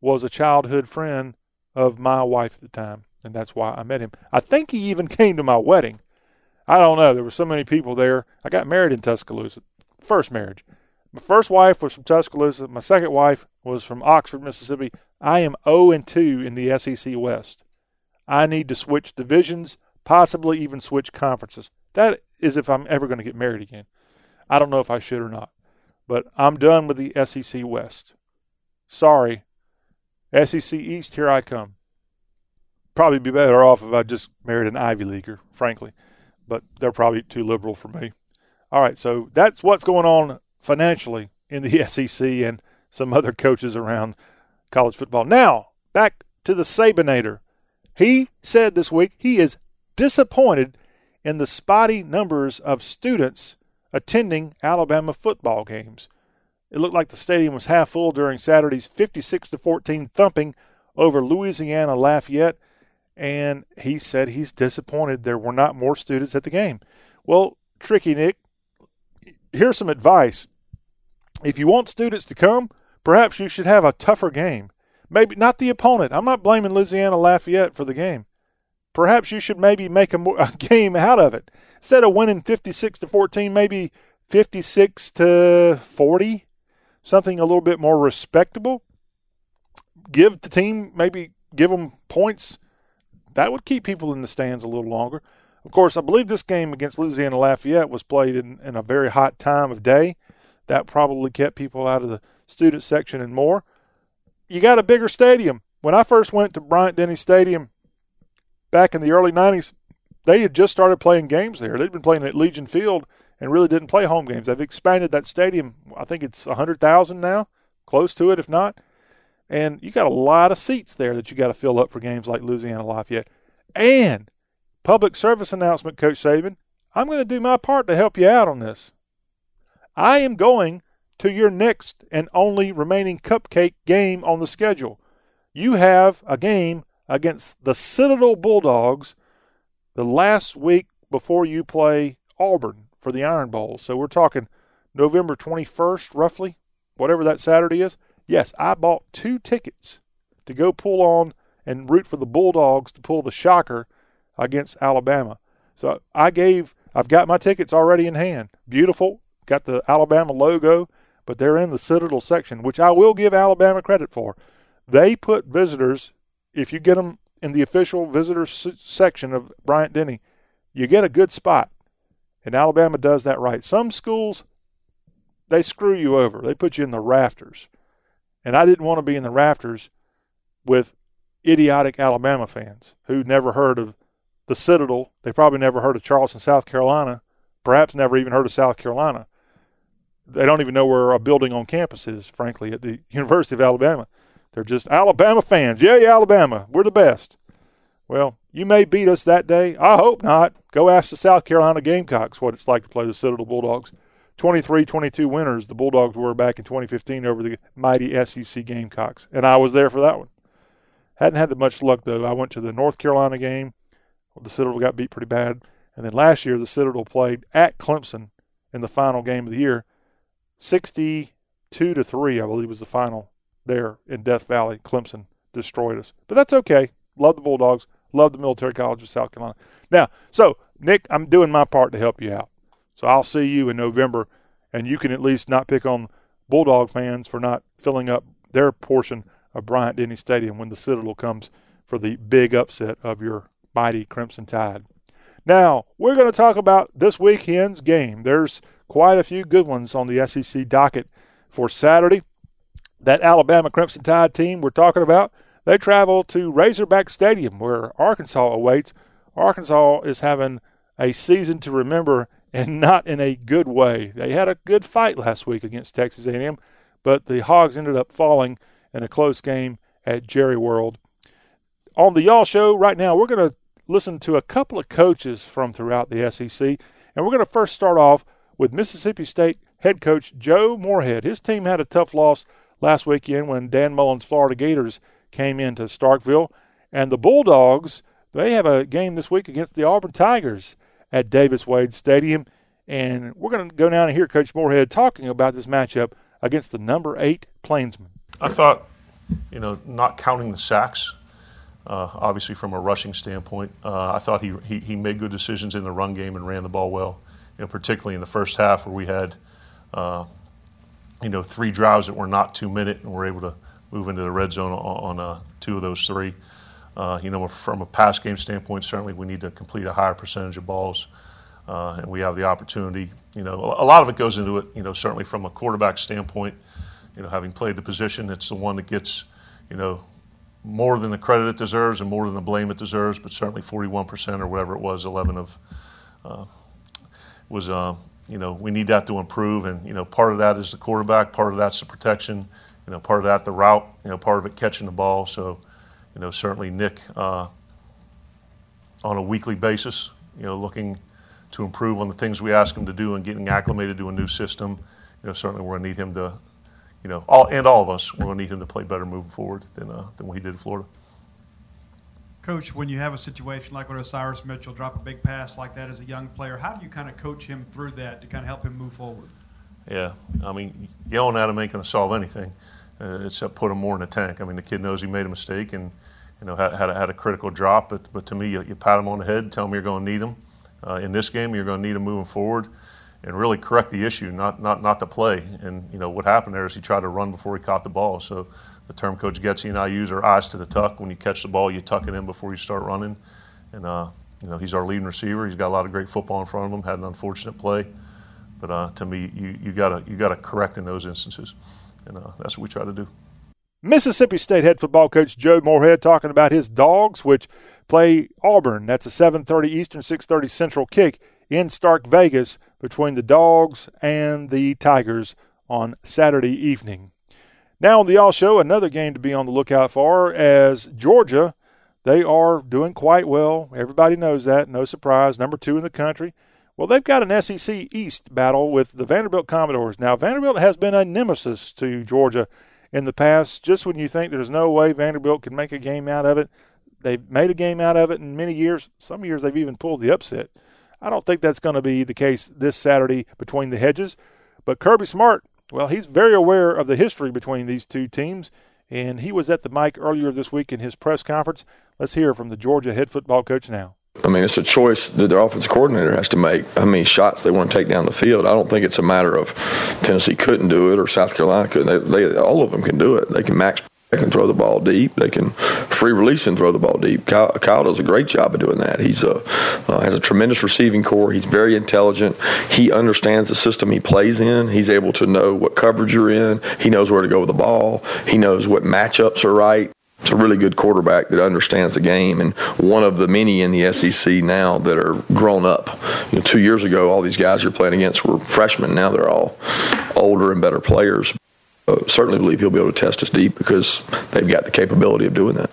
Speaker 1: was a childhood friend of my wife at the time, and that's why I met him. I think he even (laughs) came to my wedding. I don't know. There were so many people there. I got married in Tuscaloosa, first marriage. My first wife was from Tuscaloosa. My second wife was from Oxford, Mississippi. I am 0 and 2 in the SEC West. I need to switch divisions, possibly even switch conferences. That is if I'm ever going to get married again. I don't know if I should or not. But I'm done with the SEC West. Sorry. SEC East, here I come. Probably be better off if I just married an Ivy Leaguer, frankly. But they're probably too liberal for me. All right, so that's what's going on financially in the (laughs) SEC and some other coaches around college football. Now, back to the Sabanator. He said this week he is disappointed in the spotty numbers of students attending Alabama football games. It looked like the stadium was half full during Saturday's 56 to 14 thumping over Louisiana Lafayette, and he said he's disappointed there were not more students at the game. Well, Tricky Nick, here's some advice. If you want students to come, perhaps you should have a tougher game. Maybe not the opponent. I'm not blaming Louisiana Lafayette for the game. Perhaps you should maybe make a, more, (laughs) a game out of it. Instead of winning 56 to 14, maybe 56 to 40, something a little bit more respectable. Give the team maybe give them points. That would keep people in the stands a little longer. Of course, I believe this game against Louisiana Lafayette was played in, in a very hot time of day. That probably kept people out of the student section and more. You got a bigger stadium. When I first went to Bryant Denny Stadium back in the early 90s, they had just started playing games there. They'd been playing at Legion Field and really didn't play home games. They've expanded that stadium. I think it's 100,000 now, close to it, if not. And you got a lot of seats there that you got to fill up for games like Louisiana Lafayette. And public service announcement, Coach Saban, I'm going to do my part to help you out on this. I am going to your next and only remaining cupcake game on the schedule. You have a game against the Citadel Bulldogs the last week before you play Auburn for the Iron Bowl. So we're talking November 21st, roughly, whatever that Saturday is. Yes, I bought two tickets to go pull on and root for the Bulldogs to pull the shocker against Alabama. So I gave, I've got my tickets already in hand. Beautiful, got the Alabama logo. but they're in the Citadel section, which I will give Alabama credit for. They put visitors, if you get them in the official visitor section of Bryant Denny, you get a good spot. And Alabama does that right. Some schools, they screw you over. They put you in the rafters. And I didn't want to be in the rafters with idiotic Alabama fans who never heard of the Citadel. They probably never heard of Charleston, South Carolina, perhaps never even heard of South Carolina. They don't even know where a building on campus is, frankly, at the (laughs) University of Alabama. They're just Alabama fans. Yeah, yeah, Alabama. We're the best. Well, you may beat us that day. I hope not. Go ask the South Carolina Gamecocks what it's like to play the Citadel Bulldogs. 23 22 winners the Bulldogs were back in 2015 over the mighty SEC Gamecocks. And I was there for that one. Hadn't had that much luck, though. I went to the North Carolina game. The Citadel got beat pretty bad. And then last year, the Citadel played at Clemson in the final game of the year. 62 to 3, I believe, was the final there in Death Valley. Clemson destroyed us. But that's okay. Love the Bulldogs. Love the Military College of South Carolina. Now, so, Nick, I'm doing my part to help you out. So I'll see you in November, and you can at least not pick on Bulldog fans for not filling up their portion of Bryant Denny Stadium when the Citadel comes for the big upset of your mighty Crimson Tide. Now, we're going to talk about this weekend's game. There's quite a few good ones on the SEC docket for Saturday. That Alabama Crimson Tide team we're talking about, they travel to Razorback Stadium where Arkansas awaits. Arkansas is having a season to remember and not in a good way. They had a good fight last week against Texas A&M, but the Hogs ended up falling in a close game at Jerry World. On the Y'all Show right now, we're going to listen to a couple of coaches from throughout the SEC, and we're going to first start off with Mississippi State head coach Joe Moorhead. His team had a tough loss last weekend when Dan Mullen's Florida Gators came into Starkville, and the Bulldogs they have a game this week against the Auburn Tigers at Davis Wade Stadium. And we're going to go down and hear Coach Moorhead talking about this matchup against the number eight Plainsmen.
Speaker 19: I thought, you know, not counting the sacks, uh, obviously from a rushing standpoint, uh, I thought he, he, he made good decisions in the run game and ran the ball well. You know, particularly in the first half where we had, uh, you know, three drives that were not two minute and we're able to move into the red zone on, on uh, two of those three. Uh, you know, from a pass game standpoint, certainly we need to complete a higher percentage of balls, uh, and we have the opportunity. You know, a lot of it goes into it. You know, certainly from a quarterback standpoint, you know, having played the position, it's the one that gets, you know, more than the credit it deserves and more than the blame it deserves. But certainly 41% or whatever it was, 11 of, uh, was, uh, you know, we need that to improve. And you know, part of that is the quarterback, part of that's the protection, you know, part of that the route, you know, part of it catching the ball. So you know, certainly Nick uh, on a weekly basis, you know, looking to improve on the things we ask him to do and getting acclimated to a new system. You know, certainly we're going to need him to, you know, all and all of us, we're going to need him to play better moving forward than uh, than what he did in Florida.
Speaker 20: Coach, when you have a situation like with Osiris Mitchell drop a big pass like that as a young player, how do you kind of coach him through that to kind of help him move forward?
Speaker 19: Yeah, I mean, yelling at him ain't going to solve anything uh, except put him more in the tank. I mean, the kid knows he made a mistake and you know had, had, a, had a critical drop, but, but to me, you, you pat him on the head, tell him you're going to need him. Uh, in this game, you're going to need him moving forward and really correct the issue, not, not, not the play. And, you know, what happened there is he tried to run before he caught the ball. So the term Coach Getsy and I use are eyes to the tuck. When you catch the ball, you tuck it in before you start running. And, uh, you know, he's our leading receiver. He's got a lot of great football in front of him, had an unfortunate play. But uh, to me, you, you got you gotta correct in those instances. And uh, that's what we try to do.
Speaker 1: Mississippi State head football coach Joe Moorhead talking about his dogs, which play Auburn. That's a 7:30 Eastern, 6:30 Central kick in Stark Vegas between the Dogs and the Tigers on Saturday evening. Now on the Y'all Show, another game to be on the lookout for as Georgia. They are doing quite well. Everybody knows that. No surprise. Number two in the country. Well, they've got an SEC East battle with the Vanderbilt Commodores. Now, Vanderbilt has been a nemesis to Georgia in the past. Just when you think there's no way Vanderbilt can make a game out of it, they've made a game out of it in many years. Some years they've even pulled the upset. I don't think that's going to be the case this Saturday between the hedges. But Kirby Smart, well, he's very aware of the history between these two teams, and he was at the mic earlier this week in his press conference. Let's hear from the Georgia head football coach now.
Speaker 21: I mean, it's a choice that their offensive coordinator has to make how many shots they want to take down the field. I don't think it's a matter of Tennessee couldn't do it or South Carolina couldn't. They, they, all of them can do it. They can max they can throw the ball deep. They can free release and throw the ball deep. Kyle, Kyle does a great job of doing that. He's a uh, has a tremendous receiving corps. He's very intelligent. He understands the system he plays in. He's able to know what coverage you're in. He knows where to go with the ball. He knows what matchups are right. It's a really good quarterback that understands the game, and one of the many in the SEC now that are grown up. You know, two years ago, all these guys you're playing against were freshmen. Now they're all older and better players. Uh, certainly believe he'll be able to test us deep because they've got the capability of doing that.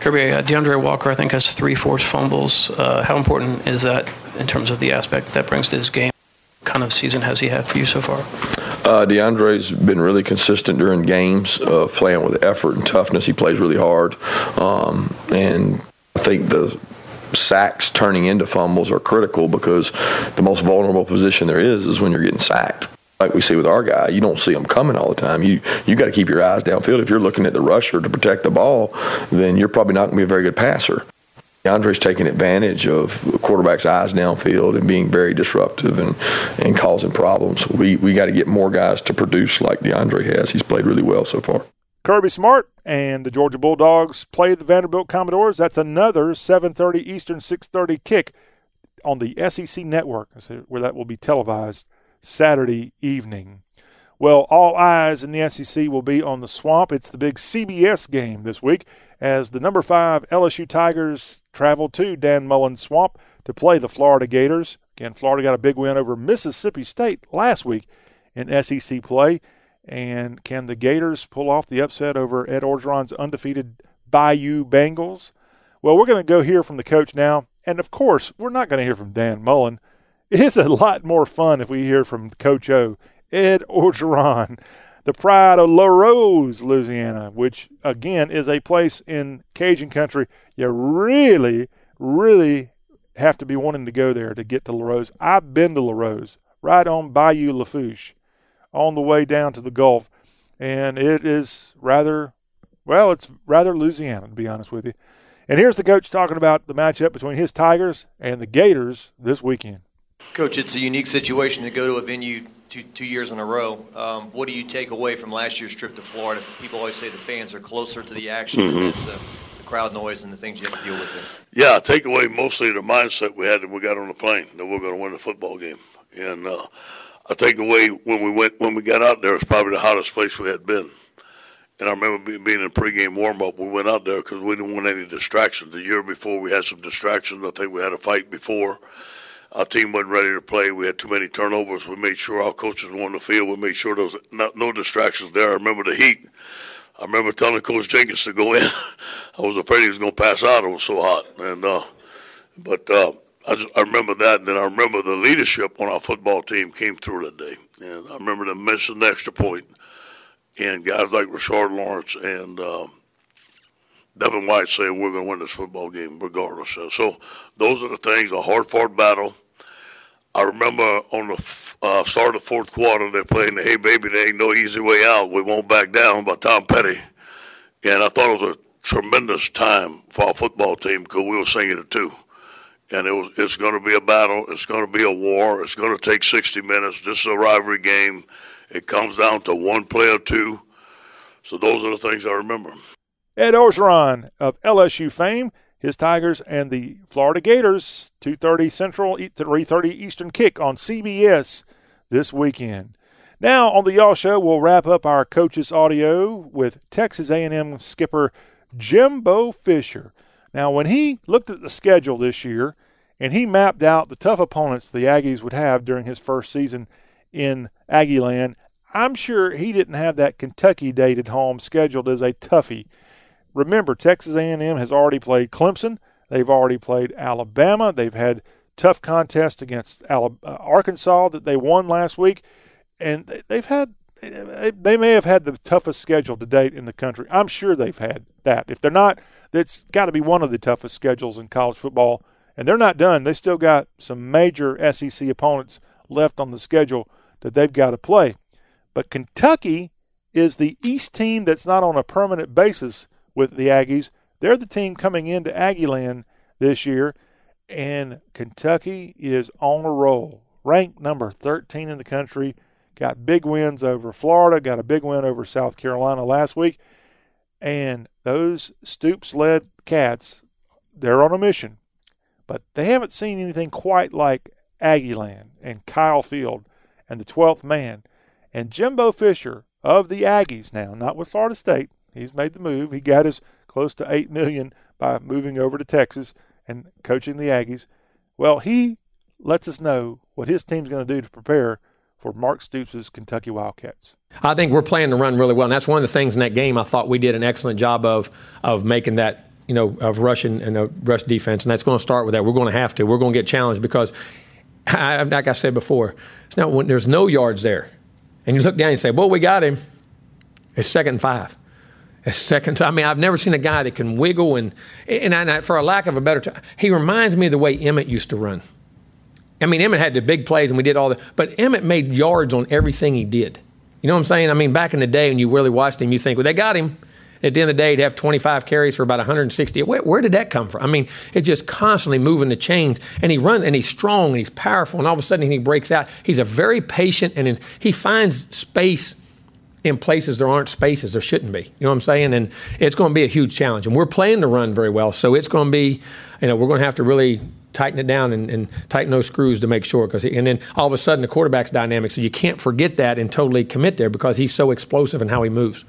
Speaker 22: Kirby, uh, DeAndre Walker, I think, has three forced fumbles. Uh, how important is that in terms of the aspect that brings to his game? What kind of season has he had for you so far?
Speaker 21: Uh, DeAndre's been really consistent during games, uh, playing with effort and toughness. He plays really hard, um, and I think the sacks turning into fumbles are critical because the most vulnerable position there is is when you're getting sacked like we see with our guy, you don't see them coming all the time. You you got to keep your eyes downfield. If you're looking at the rusher to protect the ball, then you're probably not going to be a very good passer. Andre's taking advantage of the quarterback's eyes downfield and being very disruptive and, and causing problems. We we got to get more guys to produce like DeAndre has. He's played really well so far.
Speaker 1: Kirby Smart and the Georgia Bulldogs play the Vanderbilt Commodores. That's another 7:30 Eastern, 6:30 kick on the SEC network, where that will be televised Saturday evening. Well, all eyes in the SEC will be on the swamp. It's the big CBS game this week as the number five LSU Tigers travel to Dan Mullen Swamp to play the Florida Gators. Again, Florida got a big win over Mississippi State last week in SEC play. And can the Gators pull off the upset over Ed Orgeron's undefeated Bayou Bengals? Well, we're going to go hear from the coach now. And of course, we're not going to hear from Dan Mullen. (laughs) It's a lot more fun if we hear from Coach O, Ed Orgeron, the pride of Larose, Louisiana, which again is a place in Cajun country you really, really have to be wanting to go there to get to Larose. I've been to Larose, right on Bayou Lafourche, on the way down to the Gulf, and it is rather, well, it's rather Louisiana to be honest with you. And here's the coach talking about the matchup between his Tigers and the Gators this weekend.
Speaker 23: Coach, it's a unique situation to go to a venue two, two years in a row. Um, what do you take away from last year's trip to Florida? People always say the fans are closer to the action mm-hmm. than it's, the crowd noise and the things you have to deal with
Speaker 24: there. Yeah, take away mostly the mindset we had when we got on the plane that we're going to win the football game. And uh, I take away when we went when we got out there, it's probably the hottest place we had been. And I remember being in pregame warm up. We went out there because we didn't want any distractions. The year before, we had some distractions. I think we had a fight before our team wasn't ready to play. We had too many turnovers. We made sure our coaches were on the field. We made sure there was not, no distractions there. I remember the heat. I remember telling Coach Jenkins to go (laughs) in. I was afraid he was going to pass out. It was so hot. And uh, but uh, I, just, I remember that. And then I remember the leadership on our football team came through that day. And I remember them missing the extra point. And guys like Rashard Lawrence and uh, Devin White saying we're going to win this football game regardless. So those are the things. A hard fought battle. I remember on the uh, start of the fourth quarter, they're playing the Hey Baby, there ain't no easy way out. We won't back down by Tom Petty. And I thought it was a tremendous time for our football team because we were singing it too. And it was it's going to be a battle. It's going to be a war. It's going to take 60 minutes. This is a rivalry game. It comes down to one play or two. So those are the things I remember.
Speaker 1: Ed Orgeron of LSU fame his Tigers and the Florida Gators, 2:30 Central, 3:30 Eastern kick on CBS this weekend. Now on the Y'all Show, we'll wrap up our coaches audio with Texas A&M skipper Jimbo Fisher. Now, when he looked at the schedule this year and he mapped out the tough opponents the Aggies would have during his first season in Aggieland, I'm sure he didn't have that Kentucky date at home scheduled as a toughie remember, Texas A&M has already played Clemson. They've already played Alabama. They've had tough contests against uh, Arkansas that they won last week, and they've had they may have had the toughest schedule to date in the country. I'm sure they've had that. If they're not, it's got to be one of the toughest schedules in college football. And they're not done. They still got some major SEC opponents left on the schedule that they've got to play. But Kentucky is the East team that's not on a permanent basis with the Aggies. They're the team coming into Aggieland this year, and Kentucky is on a roll. Ranked number 13 in the country, got big wins over Florida, got a big win over South Carolina last week, and those Stoops led Cats, they're on a mission. But they haven't seen anything quite like Aggieland and Kyle Field and the 12th man. And Jimbo Fisher of the Aggies now, not with Florida State. He's made the move. He got his close to 8 million by moving over to Texas and coaching the Aggies. Well, he lets us know what his team's going to do to prepare for Mark Stoops' Kentucky Wildcats.
Speaker 25: I think we're playing to run really well, and that's one of the things in that game I thought we did an excellent job of of making that you know of rushing and a rush defense, and that's going to start with that. We're going to have to. We're going to get challenged because, like I said before, it's not when there's no yards there, and you look down and say, "Well, we got him." It's second and five. It's second. I mean, I've never seen a guy that can wiggle and and I, for a lack of a better term, he reminds me of the way Emmitt used to run. I mean, Emmitt had the big plays and we did all the, but Emmitt made yards on everything he did. You know what I'm saying? I mean, back in the day when you really watched him, you think, well, they got him. At the end of the day, he'd have 25 carries for about 160. Where, where, did that come from? I mean, it's just constantly moving the chains, and he runs, and he's strong, and he's powerful, and all of a sudden he breaks out. He's a very patient, and he finds space in places there aren't spaces there shouldn't be. You know what I'm saying? And it's going to be a huge challenge. And we're playing the run very well, so it's going to be, you know, we're going to have to really tighten it down and, and tighten those screws to make sure. Because and then all of a sudden the quarterback's dynamic, so you can't forget that and totally commit there because he's so explosive in how he moves.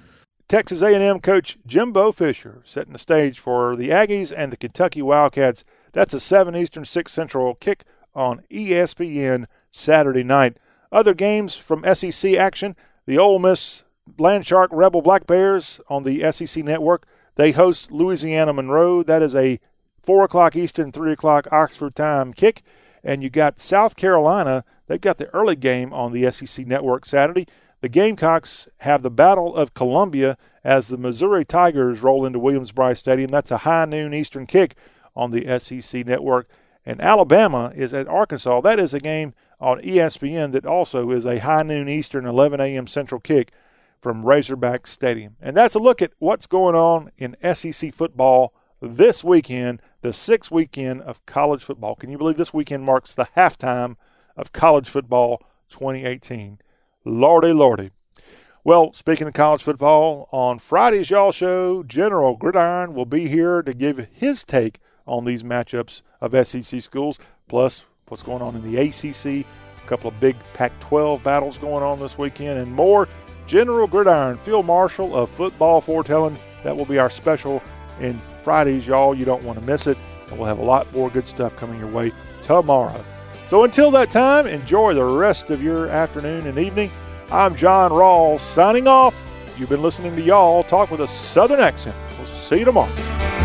Speaker 1: Texas A&M coach Jimbo Fisher setting the stage for the Aggies and the Kentucky Wildcats. That's a 7 Eastern, 6 Central kick on ESPN Saturday night. Other games from SEC action, the Ole Miss Landshark Rebel Black Bears on the SEC network. They host Louisiana Monroe. That is a 4 o'clock Eastern, 3 o'clock Oxford time kick. And you got South Carolina. They've got the early game on the SEC network Saturday. The Gamecocks have the Battle of Columbia as the Missouri Tigers roll into Williams-Brice Stadium. That's a high noon Eastern kick on the SEC network. And Alabama is at Arkansas. That is a game on ESPN that also is a high noon Eastern, 11 a.m. Central kick from Razorback Stadium. And that's a look at what's going on in SEC football this weekend, the sixth weekend of college football. Can you believe this weekend marks the halftime of college football 2018? Lordy, lordy. Well, speaking of college football, on Friday's Y'all Show, General Gridiron will be here to give his take on these matchups of SEC schools, plus what's going on in the ACC, a couple of big Pac 12 battles going on this weekend, and more. General Gridiron, Field Marshal of Football Foretelling, that will be our special in Fridays, y'all. You don't want to miss it. And we'll have a lot more good stuff coming your way tomorrow. So until that time, enjoy the rest of your afternoon and evening. I'm John Rawls signing off. You've been listening to Y'all Talk with a Southern accent. We'll see you tomorrow.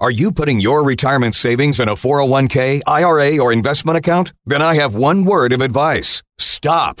Speaker 2: Are you putting your retirement savings in a 401k, IRA, or investment account? Then I have one word of advice stop.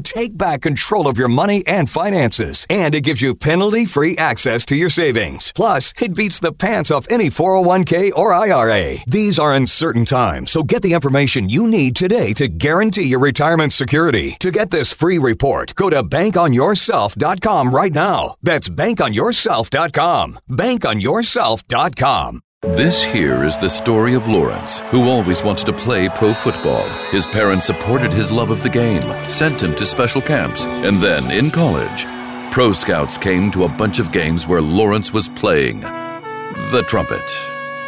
Speaker 2: take back control of your money and finances, and it gives you penalty free access to your savings. Plus, it beats the pants off any 401k or IRA. These are uncertain times, so get the information you need today to guarantee your retirement security. To get this free report, go to bankonyourself.com right now. That's bankonyourself.com. Bankonyourself.com.
Speaker 26: This here is the story of Lawrence, who always wanted to play pro football. His parents supported his love of the game, sent him to special camps, and then in college, pro scouts came to a bunch of games where Lawrence was playing the trumpet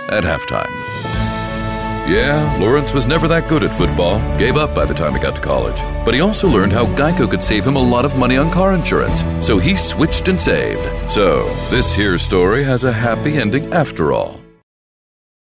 Speaker 26: at halftime. Yeah, Lawrence was never that good at football, gave up by the time he got to college. But he also learned how Geico could save him a lot of money on car insurance, so he switched and saved. So, this here story has a happy ending after all.